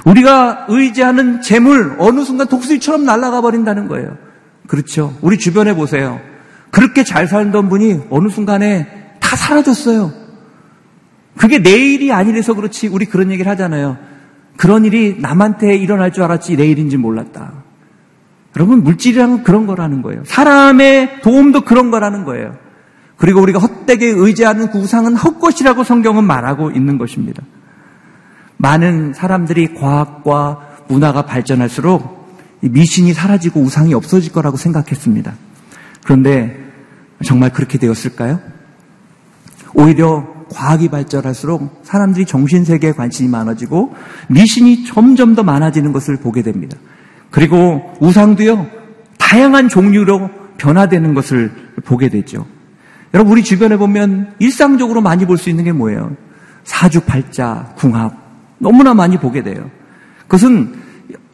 우리가 의지하는 재물 어느 순간 독수리처럼 날아가 버린다는 거예요. 그렇죠. 우리 주변에 보세요. 그렇게 잘 살던 분이 어느 순간에 다 사라졌어요. 그게 내일이 아니라서 그렇지 우리 그런 얘기를 하잖아요. 그런 일이 남한테 일어날 줄 알았지 내일인지 몰랐다. 여러분 물질이란 그런 거라는 거예요. 사람의 도움도 그런 거라는 거예요. 그리고 우리가 헛되게 의지하는 그 우상은 헛것이라고 성경은 말하고 있는 것입니다. 많은 사람들이 과학과 문화가 발전할수록 미신이 사라지고 우상이 없어질 거라고 생각했습니다. 그런데 정말 그렇게 되었을까요? 오히려 과학이 발전할수록 사람들이 정신세계에 관심이 많아지고 미신이 점점 더 많아지는 것을 보게 됩니다. 그리고 우상도요, 다양한 종류로 변화되는 것을 보게 되죠. 여러분, 우리 주변에 보면 일상적으로 많이 볼 수 있는 게 뭐예요? 사주팔자, 궁합, 너무나 많이 보게 돼요. 그것은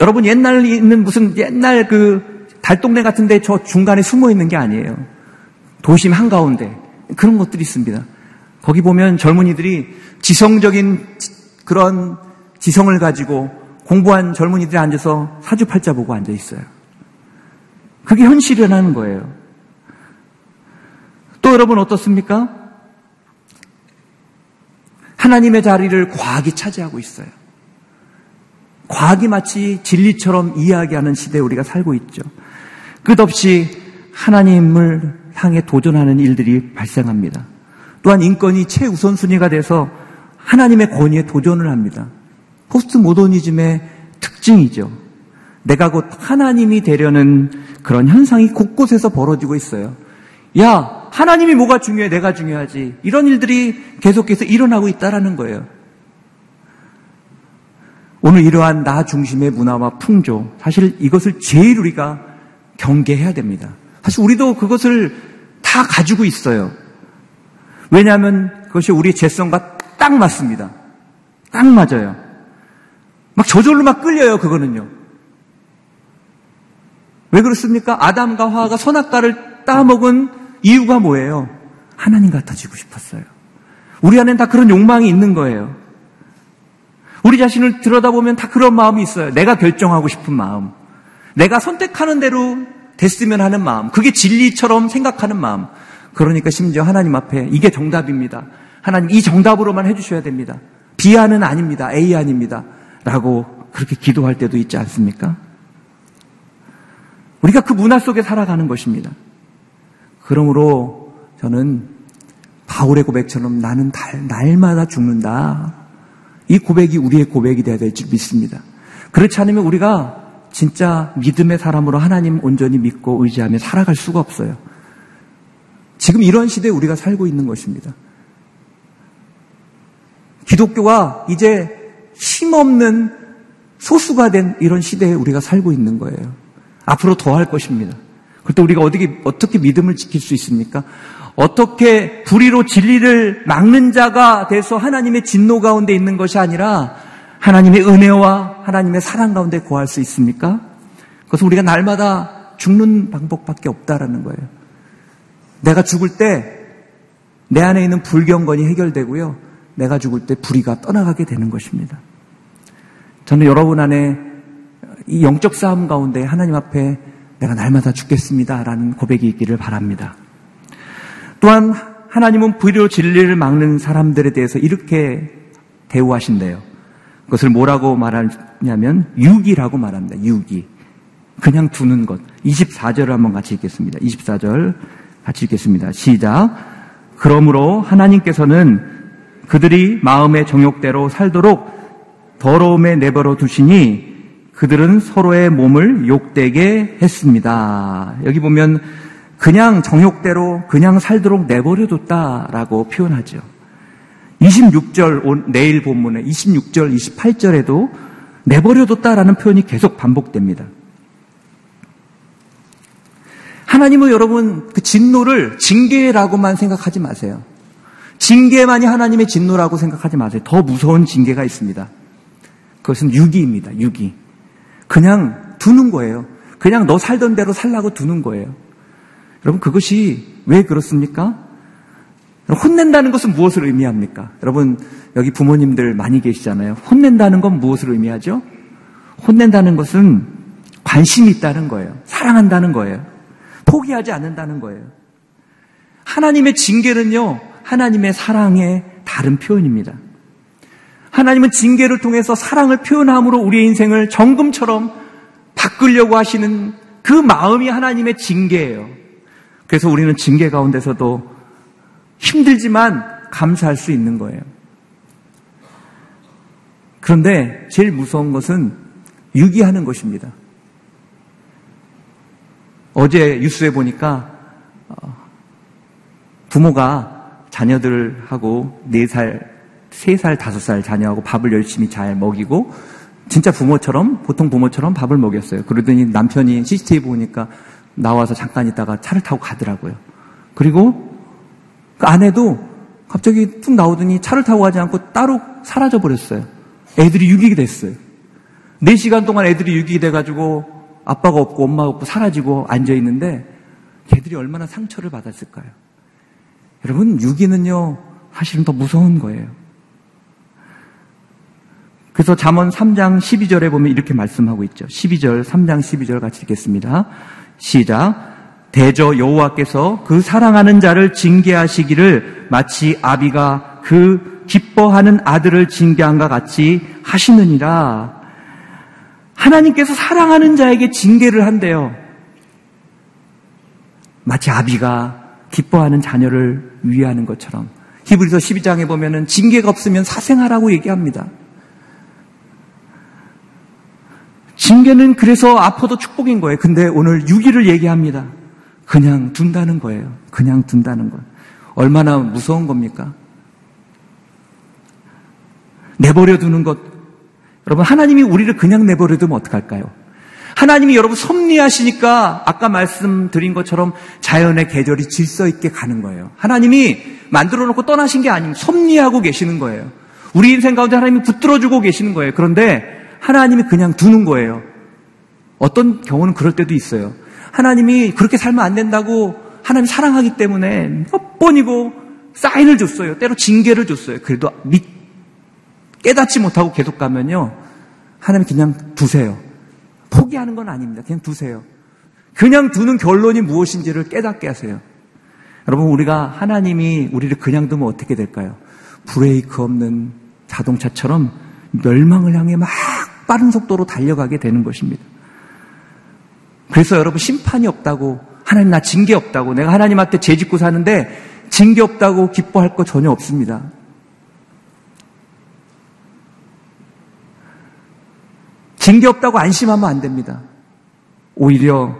여러분 옛날에 있는 무슨 옛날 그 달동네 같은데 저 중간에 숨어 있는 게 아니에요. 도심 한가운데 그런 것들이 있습니다. 거기 보면 젊은이들이 지성적인 그런 지성을 가지고 공부한 젊은이들이 앉아서 사주팔자 보고 앉아 있어요. 그게 현실이라는 거예요. 또 여러분 어떻습니까? 하나님의 자리를 과학이 차지하고 있어요. 과학이 마치 진리처럼 이야기하는 시대에 우리가 살고 있죠. 끝없이 하나님을 향해 도전하는 일들이 발생합니다. 또한 인권이 최우선순위가 돼서 하나님의 권위에 도전을 합니다. 포스트 모더니즘의 특징이죠. 내가 곧 하나님이 되려는 그런 현상이 곳곳에서 벌어지고 있어요. 야, 하나님이 뭐가 중요해? 내가 중요하지. 이런 일들이 계속해서 일어나고 있다라는 거예요. 오늘 이러한 나 중심의 문화와 풍조, 사실 이것을 제일 우리가 경계해야 됩니다. 사실 우리도 그것을 다 가지고 있어요. 왜냐하면 그것이 우리 재성과 딱 맞습니다. 딱 맞아요. 막 저절로 막 끌려요, 그거는요. 왜 그렇습니까? 아담과 화가 선악과를 따먹은 이유가 뭐예요? 하나님 같아지고 싶었어요. 우리 안엔 다 그런 욕망이 있는 거예요. 우리 자신을 들여다보면 다 그런 마음이 있어요. 내가 결정하고 싶은 마음. 내가 선택하는 대로 됐으면 하는 마음. 그게 진리처럼 생각하는 마음. 그러니까 심지어 하나님 앞에 이게 정답입니다. 하나님 이 정답으로만 해주셔야 됩니다. B안은 아닙니다. A 아닙니다. 라고 그렇게 기도할 때도 있지 않습니까? 우리가 그 문화 속에 살아가는 것입니다. 그러므로 저는 바울의 고백처럼 나는 달, 날마다 죽는다. 이 고백이 우리의 고백이 되어야 될 줄 믿습니다. 그렇지 않으면 우리가 진짜 믿음의 사람으로 하나님 온전히 믿고 의지하며 살아갈 수가 없어요. 지금 이런 시대에 우리가 살고 있는 것입니다. 기독교가 이제 힘없는 소수가 된 이런 시대에 우리가 살고 있는 거예요. 앞으로 더 할 것입니다. 그때 우리가 어떻게, 어떻게 믿음을 지킬 수 있습니까? 어떻게 불의로 진리를 막는 자가 돼서 하나님의 진노 가운데 있는 것이 아니라 하나님의 은혜와 하나님의 사랑 가운데 구할 수 있습니까? 그것은 우리가 날마다 죽는 방법밖에 없다라는 거예요. 내가 죽을 때 내 안에 있는 불경건이 해결되고요. 내가 죽을 때 불의가 떠나가게 되는 것입니다. 저는 여러분 안에 이 영적 싸움 가운데 하나님 앞에 내가 날마다 죽겠습니다라는 고백이 있기를 바랍니다. 또한 하나님은 불의로 진리를 막는 사람들에 대해서 이렇게 대우하신대요. 그것을 뭐라고 말하냐면 유기라고 말합니다. 유기. 그냥 두는 것. 24절을 한번 같이 읽겠습니다. 24절 같이 읽겠습니다. 시작. 그러므로 하나님께서는 그들이 마음의 정욕대로 살도록 더러움에 내버려 두시니 그들은 서로의 몸을 욕되게 했습니다. 여기 보면 그냥 정욕대로 그냥 살도록 내버려 뒀다라고 표현하죠. 26절 내일 본문에 26절 28절에도 내버려 뒀다라는 표현이 계속 반복됩니다. 하나님은 여러분 그 진노를 징계라고만 생각하지 마세요. 징계만이 하나님의 진노라고 생각하지 마세요. 더 무서운 징계가 있습니다. 그것은 유기입니다. 유기. 그냥 두는 거예요. 그냥 너 살던 대로 살라고 두는 거예요. 여러분 그것이 왜 그렇습니까? 혼낸다는 것은 무엇을 의미합니까? 여러분 여기 부모님들 많이 계시잖아요. 혼낸다는 건 무엇을 의미하죠? 혼낸다는 것은 관심이 있다는 거예요. 사랑한다는 거예요. 포기하지 않는다는 거예요. 하나님의 징계는요, 하나님의 사랑의 다른 표현입니다. 하나님은 징계를 통해서 사랑을 표현함으로 우리의 인생을 정금처럼 바꾸려고 하시는 그 마음이 하나님의 징계예요. 그래서 우리는 징계 가운데서도 힘들지만 감사할 수 있는 거예요. 그런데 제일 무서운 것은 유기하는 것입니다. 어제 뉴스에 보니까 어, 부모가 자녀들하고 4살, 3살, 5살 자녀하고 밥을 열심히 잘 먹이고 진짜 부모처럼 보통 부모처럼 밥을 먹였어요. 그러더니 남편이 CCTV 보니까 나와서 잠깐 있다가 차를 타고 가더라고요. 그리고 그 아내도 갑자기 툭 나오더니 차를 타고 가지 않고 따로 사라져 버렸어요. 애들이 유기게 됐어요. 4시간 동안 애들이 유기게 돼가지고 아빠가 없고 엄마가 없고 사라지고 앉아 있는데 걔들이 얼마나 상처를 받았을까요? 여러분, 유기는요, 사실은 더 무서운 거예요. 그래서 잠언 3장 12절에 보면 이렇게 말씀하고 있죠. 12절, 3장 12절 같이 읽겠습니다. 시작. 대저 여호와께서 그 사랑하는 자를 징계하시기를 마치 아비가 그 기뻐하는 아들을 징계한과 같이 하시느니라. 하나님께서 사랑하는 자에게 징계를 한대요. 마치 아비가 기뻐하는 자녀를 위하는 것처럼. 히브리서 12장에 보면은 징계가 없으면 사생하라고 얘기합니다. 징계는 그래서 아파도 축복인 거예요. 근데 오늘 유기를 얘기합니다. 그냥 둔다는 거예요. 그냥 둔다는 거예요. 얼마나 무서운 겁니까? 내버려 두는 것. 여러분, 하나님이 우리를 그냥 내버려 두면 어떡할까요? 하나님이 여러분 섭리하시니까 아까 말씀드린 것처럼 자연의 계절이 질서 있게 가는 거예요. 하나님이 만들어 놓고 떠나신 게 아니고 섭리하고 계시는 거예요. 우리 인생 가운데 하나님이 붙들어 주고 계시는 거예요. 그런데 하나님이 그냥 두는 거예요. 어떤 경우는 그럴 때도 있어요. 하나님이 그렇게 살면 안 된다고 하나님 사랑하기 때문에 몇 번이고 사인을 줬어요. 때로 징계를 줬어요. 그래도 믿, 깨닫지 못하고 계속 가면요. 하나님 그냥 두세요. 포기하는 건 아닙니다. 그냥 두세요. 그냥 두는 결론이 무엇인지를 깨닫게 하세요. 여러분, 우리가 하나님이 우리를 그냥 두면 어떻게 될까요? 브레이크 없는 자동차처럼 멸망을 향해 막 빠른 속도로 달려가게 되는 것입니다. 그래서 여러분, 심판이 없다고, 하나님 나 징계 없다고, 내가 하나님한테 죄 짓고 사는데 징계 없다고 기뻐할 거 전혀 없습니다. 징계 없다고 안심하면 안 됩니다. 오히려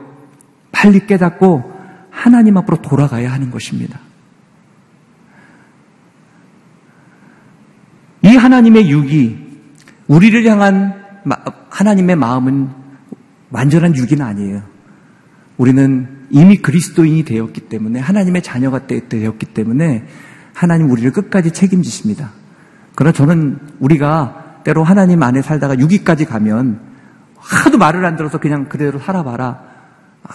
빨리 깨닫고 하나님 앞으로 돌아가야 하는 것입니다. 이 하나님의 육이 우리를 향한 하나님의 마음은 완전한 육이 아니에요. 우리는 이미 그리스도인이 되었기 때문에 하나님의 자녀가 되었기 때문에 하나님 우리를 끝까지 책임지십니다. 그러나 저는 우리가 때로 하나님 안에 살다가 6위까지 가면 하도 말을 안 들어서 그냥 그대로 살아봐라.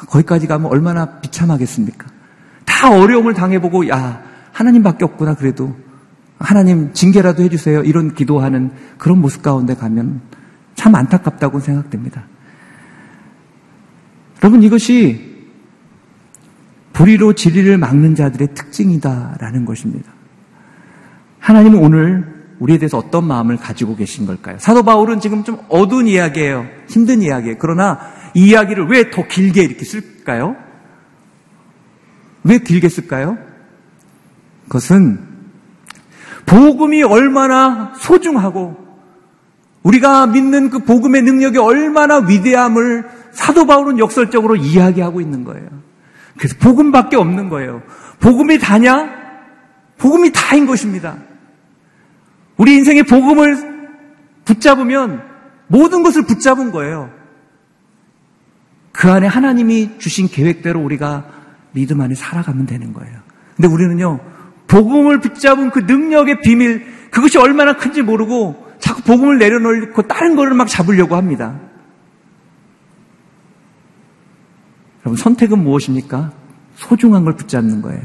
거기까지 가면 얼마나 비참하겠습니까? 다 어려움을 당해보고 야 하나님밖에 없구나 그래도 하나님 징계라도 해주세요 이런 기도하는 그런 모습 가운데 가면 참 안타깝다고 생각됩니다. 여러분 이것이 불의로 진리를 막는 자들의 특징이다라는 것입니다. 하나님은 오늘 우리에 대해서 어떤 마음을 가지고 계신 걸까요? 사도 바울은 지금 좀 어두운 이야기예요. 힘든 이야기예요. 그러나 이 이야기를 왜 더 길게 이렇게 쓸까요? 왜 길게 쓸까요? 그것은 복음이 얼마나 소중하고 우리가 믿는 그 복음의 능력이 얼마나 위대함을 사도 바울은 역설적으로 이야기하고 있는 거예요. 그래서 복음밖에 없는 거예요. 복음이 다냐? 복음이 다인 것입니다. 우리 인생의 복음을 붙잡으면 모든 것을 붙잡은 거예요. 그 안에 하나님이 주신 계획대로 우리가 믿음 안에 살아가면 되는 거예요. 근데 우리는요, 복음을 붙잡은 그 능력의 비밀, 그것이 얼마나 큰지 모르고 자꾸 복음을 내려놓고 다른 거를 막 잡으려고 합니다. 여러분, 선택은 무엇입니까? 소중한 걸 붙잡는 거예요.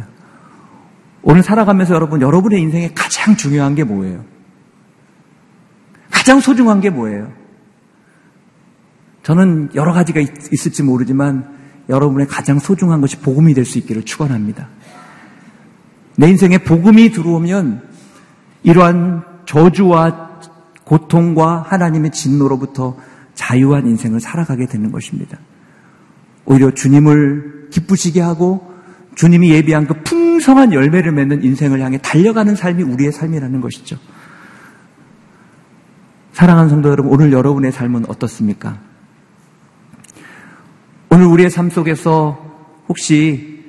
오늘 살아가면서 여러분, 여러분의 인생에 가장 중요한 게 뭐예요? 가장 소중한 게 뭐예요? 저는 여러 가지가 있, 을지 모르지만 여러분의 가장 소중한 것이 복음이 될 수 있기를 축원합니다. 내 인생에 복음이 들어오면 이러한 저주와 고통과 하나님의 진노로부터 자유한 인생을 살아가게 되는 것입니다. 오히려 주님을 기쁘시게 하고 주님이 예비한 그 풍성한 열매를 맺는 인생을 향해 달려가는 삶이 우리의 삶이라는 것이죠. 사랑하는 성도 여러분, 오늘 여러분의 삶은 어떻습니까? 오늘 우리의 삶 속에서 혹시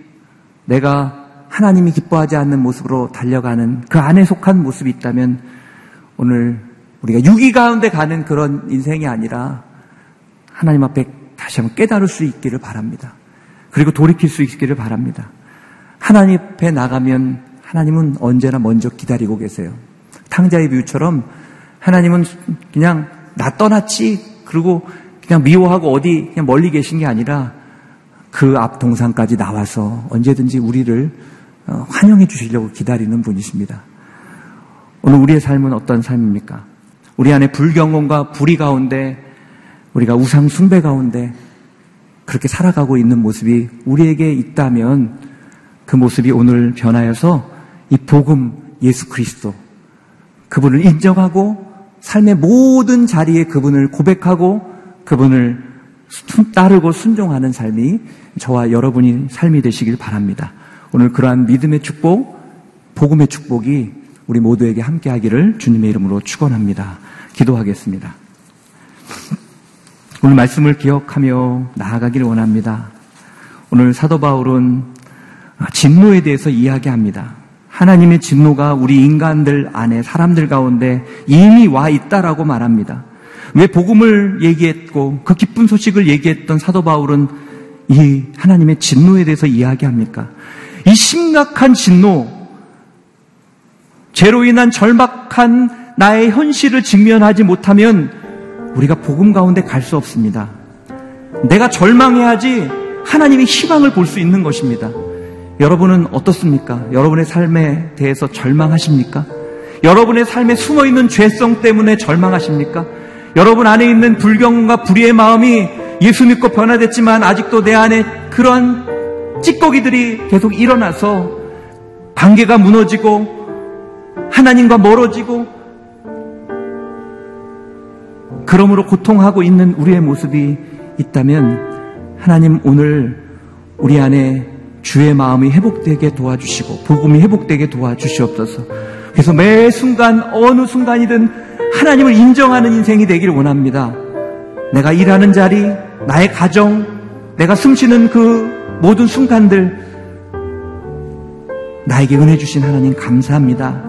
내가 하나님이 기뻐하지 않는 모습으로 달려가는 그 안에 속한 모습이 있다면 오늘 우리가 유기 가운데 가는 그런 인생이 아니라 하나님 앞에 다시 한번 깨달을 수 있기를 바랍니다. 그리고 돌이킬 수 있기를 바랍니다. 하나님 앞에 나가면 하나님은 언제나 먼저 기다리고 계세요. 탕자의 비유처럼 하나님은 그냥 나 떠났지 그리고 그냥 미워하고 어디 그냥 멀리 계신 게 아니라 그 앞 동산까지 나와서 언제든지 우리를 어, 환영해 주시려고 기다리는 분이십니다. 오늘 우리의 삶은 어떤 삶입니까? 우리 안에 불경험과 불의 가운데 우리가 우상 숭배 가운데 그렇게 살아가고 있는 모습이 우리에게 있다면 그 모습이 오늘 변하여서 이 복음 예수 그리스도 그분을 인정하고 삶의 모든 자리에 그분을 고백하고 그분을 따르고 순종하는 삶이 저와 여러분이 삶이 되시길 바랍니다. 오늘 그러한 믿음의 축복, 복음의 축복이 우리 모두에게 함께 하기를 주님의 이름으로 축원합니다. 기도하겠습니다. 오늘 말씀을 기억하며 나아가기를 원합니다. 오늘 사도 바울은 진노에 대해서 이야기합니다. 하나님의 진노가 우리 인간들 안에 사람들 가운데 이미 와 있다라고 말합니다. 왜 복음을 얘기했고 그 기쁜 소식을 얘기했던 사도 바울은 이 하나님의 진노에 대해서 이야기합니까? 이 심각한 진노, 죄로 인한 절박한 나의 현실을 직면하지 못하면 우리가 복음 가운데 갈 수 없습니다. 내가 절망해야지 하나님의 희망을 볼 수 있는 것입니다. 여러분은 어떻습니까? 여러분의 삶에 대해서 절망하십니까? 여러분의 삶에 숨어 있는 죄성 때문에 절망하십니까? 여러분 안에 있는 불경과 불의의 마음이 예수 믿고 변화됐지만 아직도 내 안에 그러한 찌꺼기들이 계속 일어나서 관계가 무너지고 하나님과 멀어지고 그러므로 고통하고 있는 우리의 모습이 있다면 하나님 오늘 우리 안에 주의 마음이 회복되게 도와주시고 복음이 회복되게 도와주시옵소서. 그래서 매 순간 어느 순간이든 하나님을 인정하는 인생이 되기를 원합니다. 내가 일하는 자리, 나의 가정, 내가 숨쉬는 그 모든 순간들 나에게 은혜 주신 하나님 감사합니다.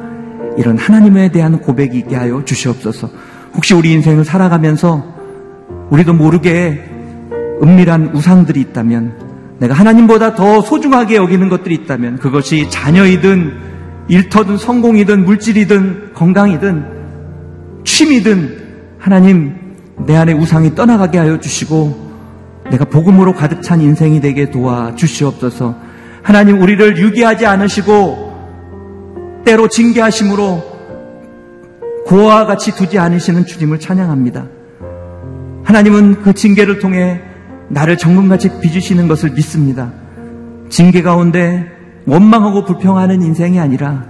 이런 하나님에 대한 고백이 있게 하여 주시옵소서. 혹시 우리 인생을 살아가면서 우리도 모르게 은밀한 우상들이 있다면 내가 하나님보다 더 소중하게 여기는 것들이 있다면 그것이 자녀이든 일터든 성공이든 물질이든 건강이든 취미든 하나님 내 안에 우상이 떠나가게 하여 주시고 내가 복음으로 가득 찬 인생이 되게 도와 주시옵소서. 하나님 우리를 유기하지 않으시고 때로 징계하심으로 고아와 같이 두지 않으시는 주님을 찬양합니다. 하나님은 그 징계를 통해 나를 정금같이 빚으시는 것을 믿습니다. 징계 가운데 원망하고 불평하는 인생이 아니라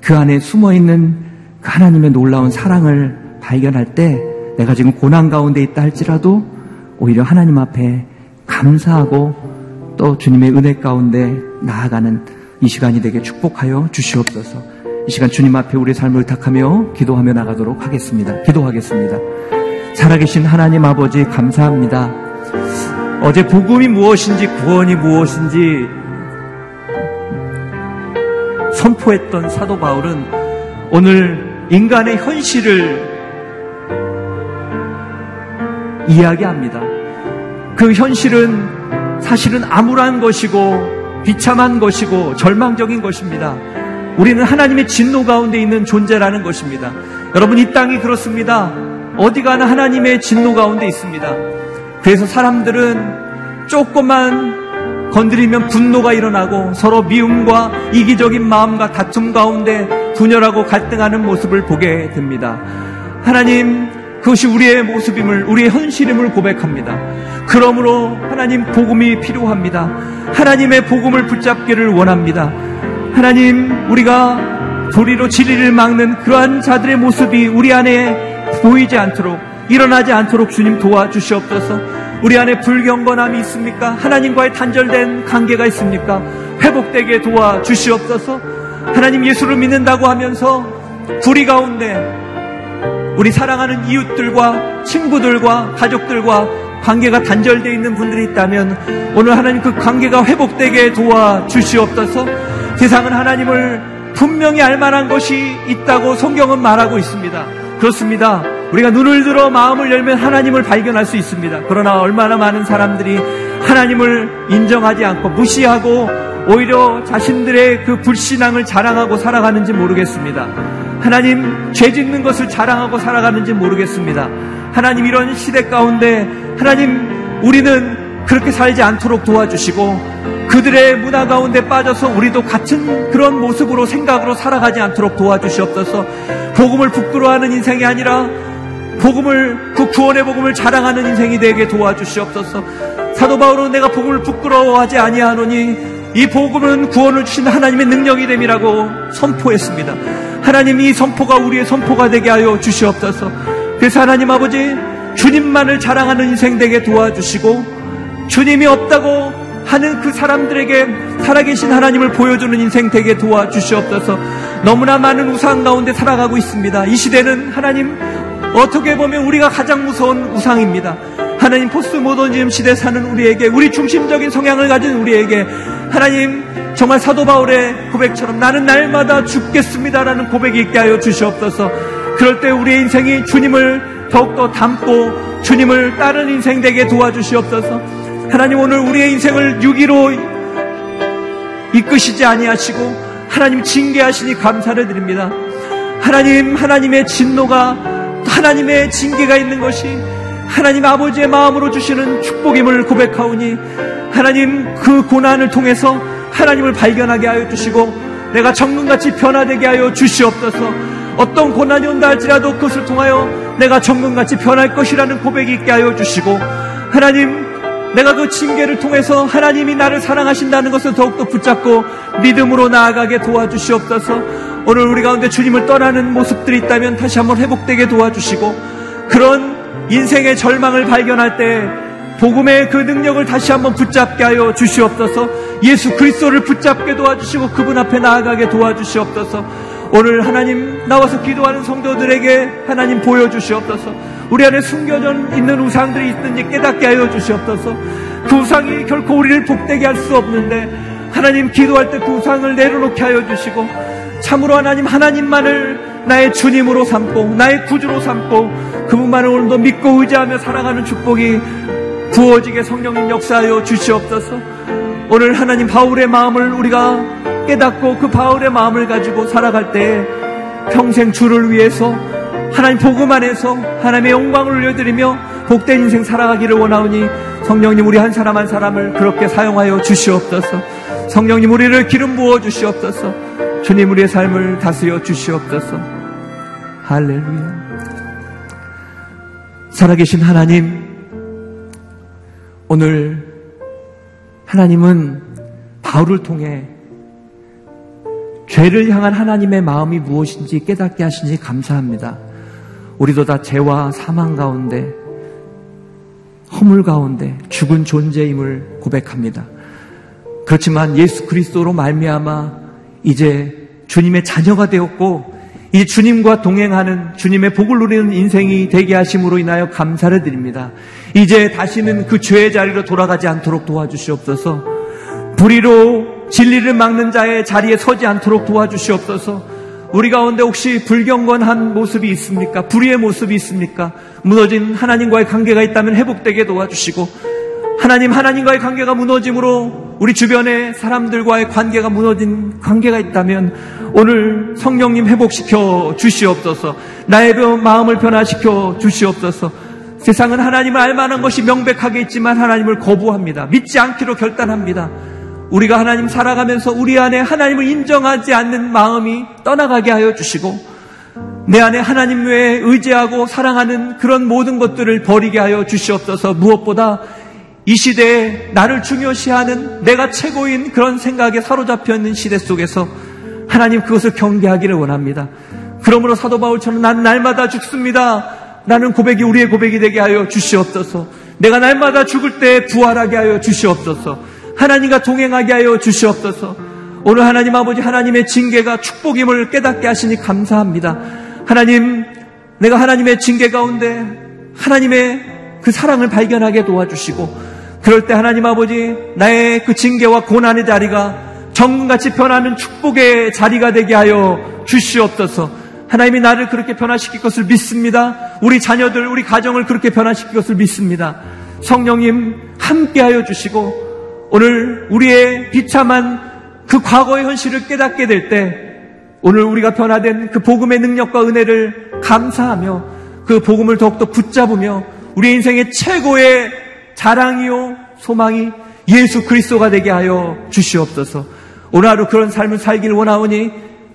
그 안에 숨어 있는 그 하나님의 놀라운 사랑을 발견할 때 내가 지금 고난 가운데 있다 할지라도 오히려 하나님 앞에 감사하고 또 주님의 은혜 가운데 나아가는 이 시간이 되게 축복하여 주시옵소서. 이 시간 주님 앞에 우리의 삶을 탁하며 기도하며 나가도록 하겠습니다. 기도하겠습니다. 살아계신 하나님 아버지 감사합니다. 어제 복음이 무엇인지 구원이 무엇인지 선포했던 사도 바울은 오늘 인간의 현실을 이야기합니다. 그 현실은 사실은 암울한 것이고 비참한 것이고 절망적인 것입니다. 우리는 하나님의 진노 가운데 있는 존재라는 것입니다. 여러분 이 땅이 그렇습니다. 어디 가나 하나님의 진노 가운데 있습니다. 그래서 사람들은 조금만 건드리면 분노가 일어나고 서로 미움과 이기적인 마음과 다툼 가운데 분열하고 갈등하는 모습을 보게 됩니다. 하나님, 그것이 우리의 모습임을, 우리의 현실임을 고백합니다. 그러므로 하나님 복음이 필요합니다. 하나님의 복음을 붙잡기를 원합니다. 하나님, 우리가 도리로 진리를 막는 그러한 자들의 모습이 우리 안에 보이지 않도록 일어나지 않도록 주님 도와주시옵소서. 우리 안에 불경건함이 있습니까? 하나님과의 단절된 관계가 있습니까? 회복되게 도와 주시옵소서. 하나님 예수를 믿는다고 하면서 불의 가운데 우리 사랑하는 이웃들과 친구들과 가족들과 관계가 단절되어 있는 분들이 있다면 오늘 하나님 그 관계가 회복되게 도와 주시옵소서. 세상은 하나님을 분명히 알 만한 것이 있다고 성경은 말하고 있습니다. 그렇습니다. 우리가 눈을 들어 마음을 열면 하나님을 발견할 수 있습니다. 그러나 얼마나 많은 사람들이 하나님을 인정하지 않고 무시하고 오히려 자신들의 그 불신앙을 자랑하고 살아가는지 모르겠습니다. 하나님 죄 짓는 것을 자랑하고 살아가는지 모르겠습니다. 하나님 이런 시대 가운데 하나님 우리는 그렇게 살지 않도록 도와주시고 그들의 문화 가운데 빠져서 우리도 같은 그런 모습으로 생각으로 살아가지 않도록 도와주시옵소서. 복음을 부끄러워하는 인생이 아니라 복음을 그 구원의 복음을 자랑하는 인생이 되게 도와주시옵소서. 사도 바울은 내가 복음을 부끄러워하지 아니하노니 이 복음은 구원을 주신 하나님의 능력이 됨이라고 선포했습니다. 하나님 이 선포가 우리의 선포가 되게 하여 주시옵소서. 그래서 하나님 아버지 주님만을 자랑하는 인생 되게 도와주시고 주님이 없다고 하는 그 사람들에게 살아계신 하나님을 보여주는 인생 되게 도와주시옵소서. 너무나 많은 우상 가운데 살아가고 있습니다. 이 시대는 하나님 어떻게 보면 우리가 가장 무서운 우상입니다. 하나님 포스트 모더니즘 시대 사는 우리에게 우리 중심적인 성향을 가진 우리에게 하나님 정말 사도 바울의 고백처럼 나는 날마다 죽겠습니다라는 고백이 있게 하여 주시옵소서. 그럴 때 우리의 인생이 주님을 더욱더 닮고 주님을 따른 인생 되게 도와주시옵소서. 하나님 오늘 우리의 인생을 유기로 이끄시지 아니하시고 하나님 징계하시니 감사를 드립니다. 하나님 하나님의 진노가 하나님의 징계가 있는 것이 하나님 아버지의 마음으로 주시는 축복임을 고백하오니 하나님 그 고난을 통해서 하나님을 발견하게 하여 주시고 내가 정금같이 변화되게 하여 주시옵소서 어떤 고난이 온다 할지라도 그것을 통하여 내가 정금같이 변할 것이라는 고백이 있게 하여 주시고 하나님 내가 그 징계를 통해서 하나님이 나를 사랑하신다는 것을 더욱더 붙잡고 믿음으로 나아가게 도와주시옵소서. 오늘 우리 가운데 주님을 떠나는 모습들이 있다면 다시 한번 회복되게 도와주시고 그런 인생의 절망을 발견할 때 복음의 그 능력을 다시 한번 붙잡게 하여 주시옵소서. 예수 그리스도를 붙잡게 도와주시고 그분 앞에 나아가게 도와주시옵소서. 오늘 하나님 나와서 기도하는 성도들에게 하나님 보여주시옵소서 우리 안에 숨겨져 있는 우상들이 있는지 깨닫게 하여 주시옵소서 그 우상이 결코 우리를 복되게 할 수 없는데 하나님 기도할 때 그 우상을 내려놓게 하여 주시고 참으로 하나님 하나님만을 나의 주님으로 삼고 나의 구주로 삼고 그분만을 오늘도 믿고 의지하며 살아가는 축복이 부어지게 성령님 역사하여 주시옵소서. 오늘 하나님 바울의 마음을 우리가 깨닫고 그 바울의 마음을 가지고 살아갈 때 평생 주를 위해서 하나님 복음 안에서 하나님의 영광을 올려드리며 복된 인생 살아가기를 원하오니 성령님 우리 한 사람 한 사람을 그렇게 사용하여 주시옵소서. 성령님 우리를 기름 부어 주시옵소서. 주님 우리의 삶을 다스려 주시옵소서. 할렐루야. 살아계신 하나님, 오늘 하나님은 바울을 통해 죄를 향한 하나님의 마음이 무엇인지 깨닫게 하시니 감사합니다. 우리도 다 죄와 사망 가운데 허물 가운데 죽은 존재임을 고백합니다. 그렇지만 예수 그리스도로 말미암아 이제 주님의 자녀가 되었고 이 주님과 동행하는 주님의 복을 누리는 인생이 되게 하심으로 인하여 감사를 드립니다. 이제 다시는 그 죄의 자리로 돌아가지 않도록 도와주시옵소서. 불의로 진리를 막는 자의 자리에 서지 않도록 도와주시옵소서. 우리 가운데 혹시 불경건한 모습이 있습니까? 불의의 모습이 있습니까? 무너진 하나님과의 관계가 있다면 회복되게 도와주시고 하나님 하나님과의 관계가 무너짐으로 우리 주변의 사람들과의 관계가 무너진 관계가 있다면 오늘 성령님 회복시켜 주시옵소서 나의 마음을 변화시켜 주시옵소서 세상은 하나님을 알만한 것이 명백하게 있지만 하나님을 거부합니다 믿지 않기로 결단합니다 우리가 하나님 살아가면서 우리 안에 하나님을 인정하지 않는 마음이 떠나가게 하여 주시고 내 안에 하나님 외에 의지하고 사랑하는 그런 모든 것들을 버리게 하여 주시옵소서 무엇보다 이 시대에 나를 중요시하는 내가 최고인 그런 생각에 사로잡혀 있는 시대 속에서 하나님 그것을 경계하기를 원합니다. 그러므로 사도 바울처럼 난 날마다 죽습니다. 라는 고백이 우리의 고백이 되게 하여 주시옵소서. 내가 날마다 죽을 때 부활하게 하여 주시옵소서. 하나님과 동행하게 하여 주시옵소서. 오늘 하나님 아버지 하나님의 징계가 축복임을 깨닫게 하시니 감사합니다. 하나님, 내가 하나님의 징계 가운데 하나님의 그 사랑을 발견하게 도와주시고 그럴 때 하나님 아버지 나의 그 징계와 고난의 자리가 정같이 변하는 축복의 자리가 되게 하여 주시옵소서. 하나님이 나를 그렇게 변화시킬 것을 믿습니다. 우리 자녀들, 우리 가정을 그렇게 변화시킬 것을 믿습니다. 성령님 함께하여 주시고 오늘 우리의 비참한 그 과거의 현실을 깨닫게 될 때 오늘 우리가 변화된 그 복음의 능력과 은혜를 감사하며 그 복음을 더욱더 붙잡으며 우리 인생의 최고의 자랑이요 소망이 예수 그리스도가 되게 하여 주시옵소서. 오늘 하루 그런 삶을 살기를 원하오니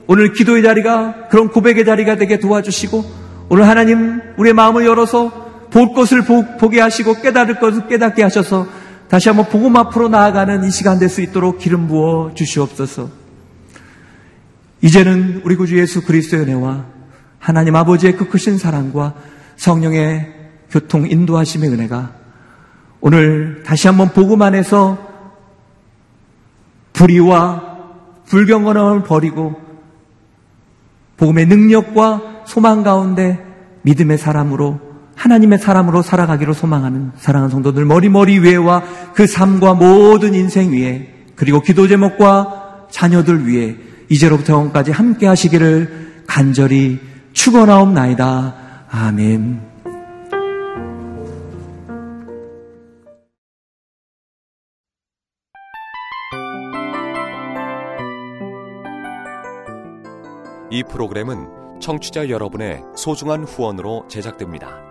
오늘 기도의 자리가 그런 고백의 자리가 되게 도와주시고 오늘 하나님 우리의 마음을 열어서 볼 것을 보 게 하시고 깨달을 것을 깨닫게 하셔서 다시 한번 복음 앞으로 나아가는 이 시간 될 수 있도록 기름 부어 주시옵소서. 이제는 우리 구주 예수 그리스도의 은혜와 하나님 아버지의 그 크신 사랑과 성령의 교통 인도하심의 은혜가 오늘 다시 한번 복음 안에서 불의와 불경건함을 버리고 복음의 능력과 소망 가운데 믿음의 사람으로 하나님의 사람으로 살아가기로 소망하는 사랑하는 성도들 머리머리 위에와 그 삶과 모든 인생 위에 그리고 기도 제목과 자녀들 위해 이제로부터 영까지 함께 하시기를 간절히 축원하옵나이다. 아멘. 이 프로그램은 청취자 여러분의 소중한 후원으로 제작됩니다.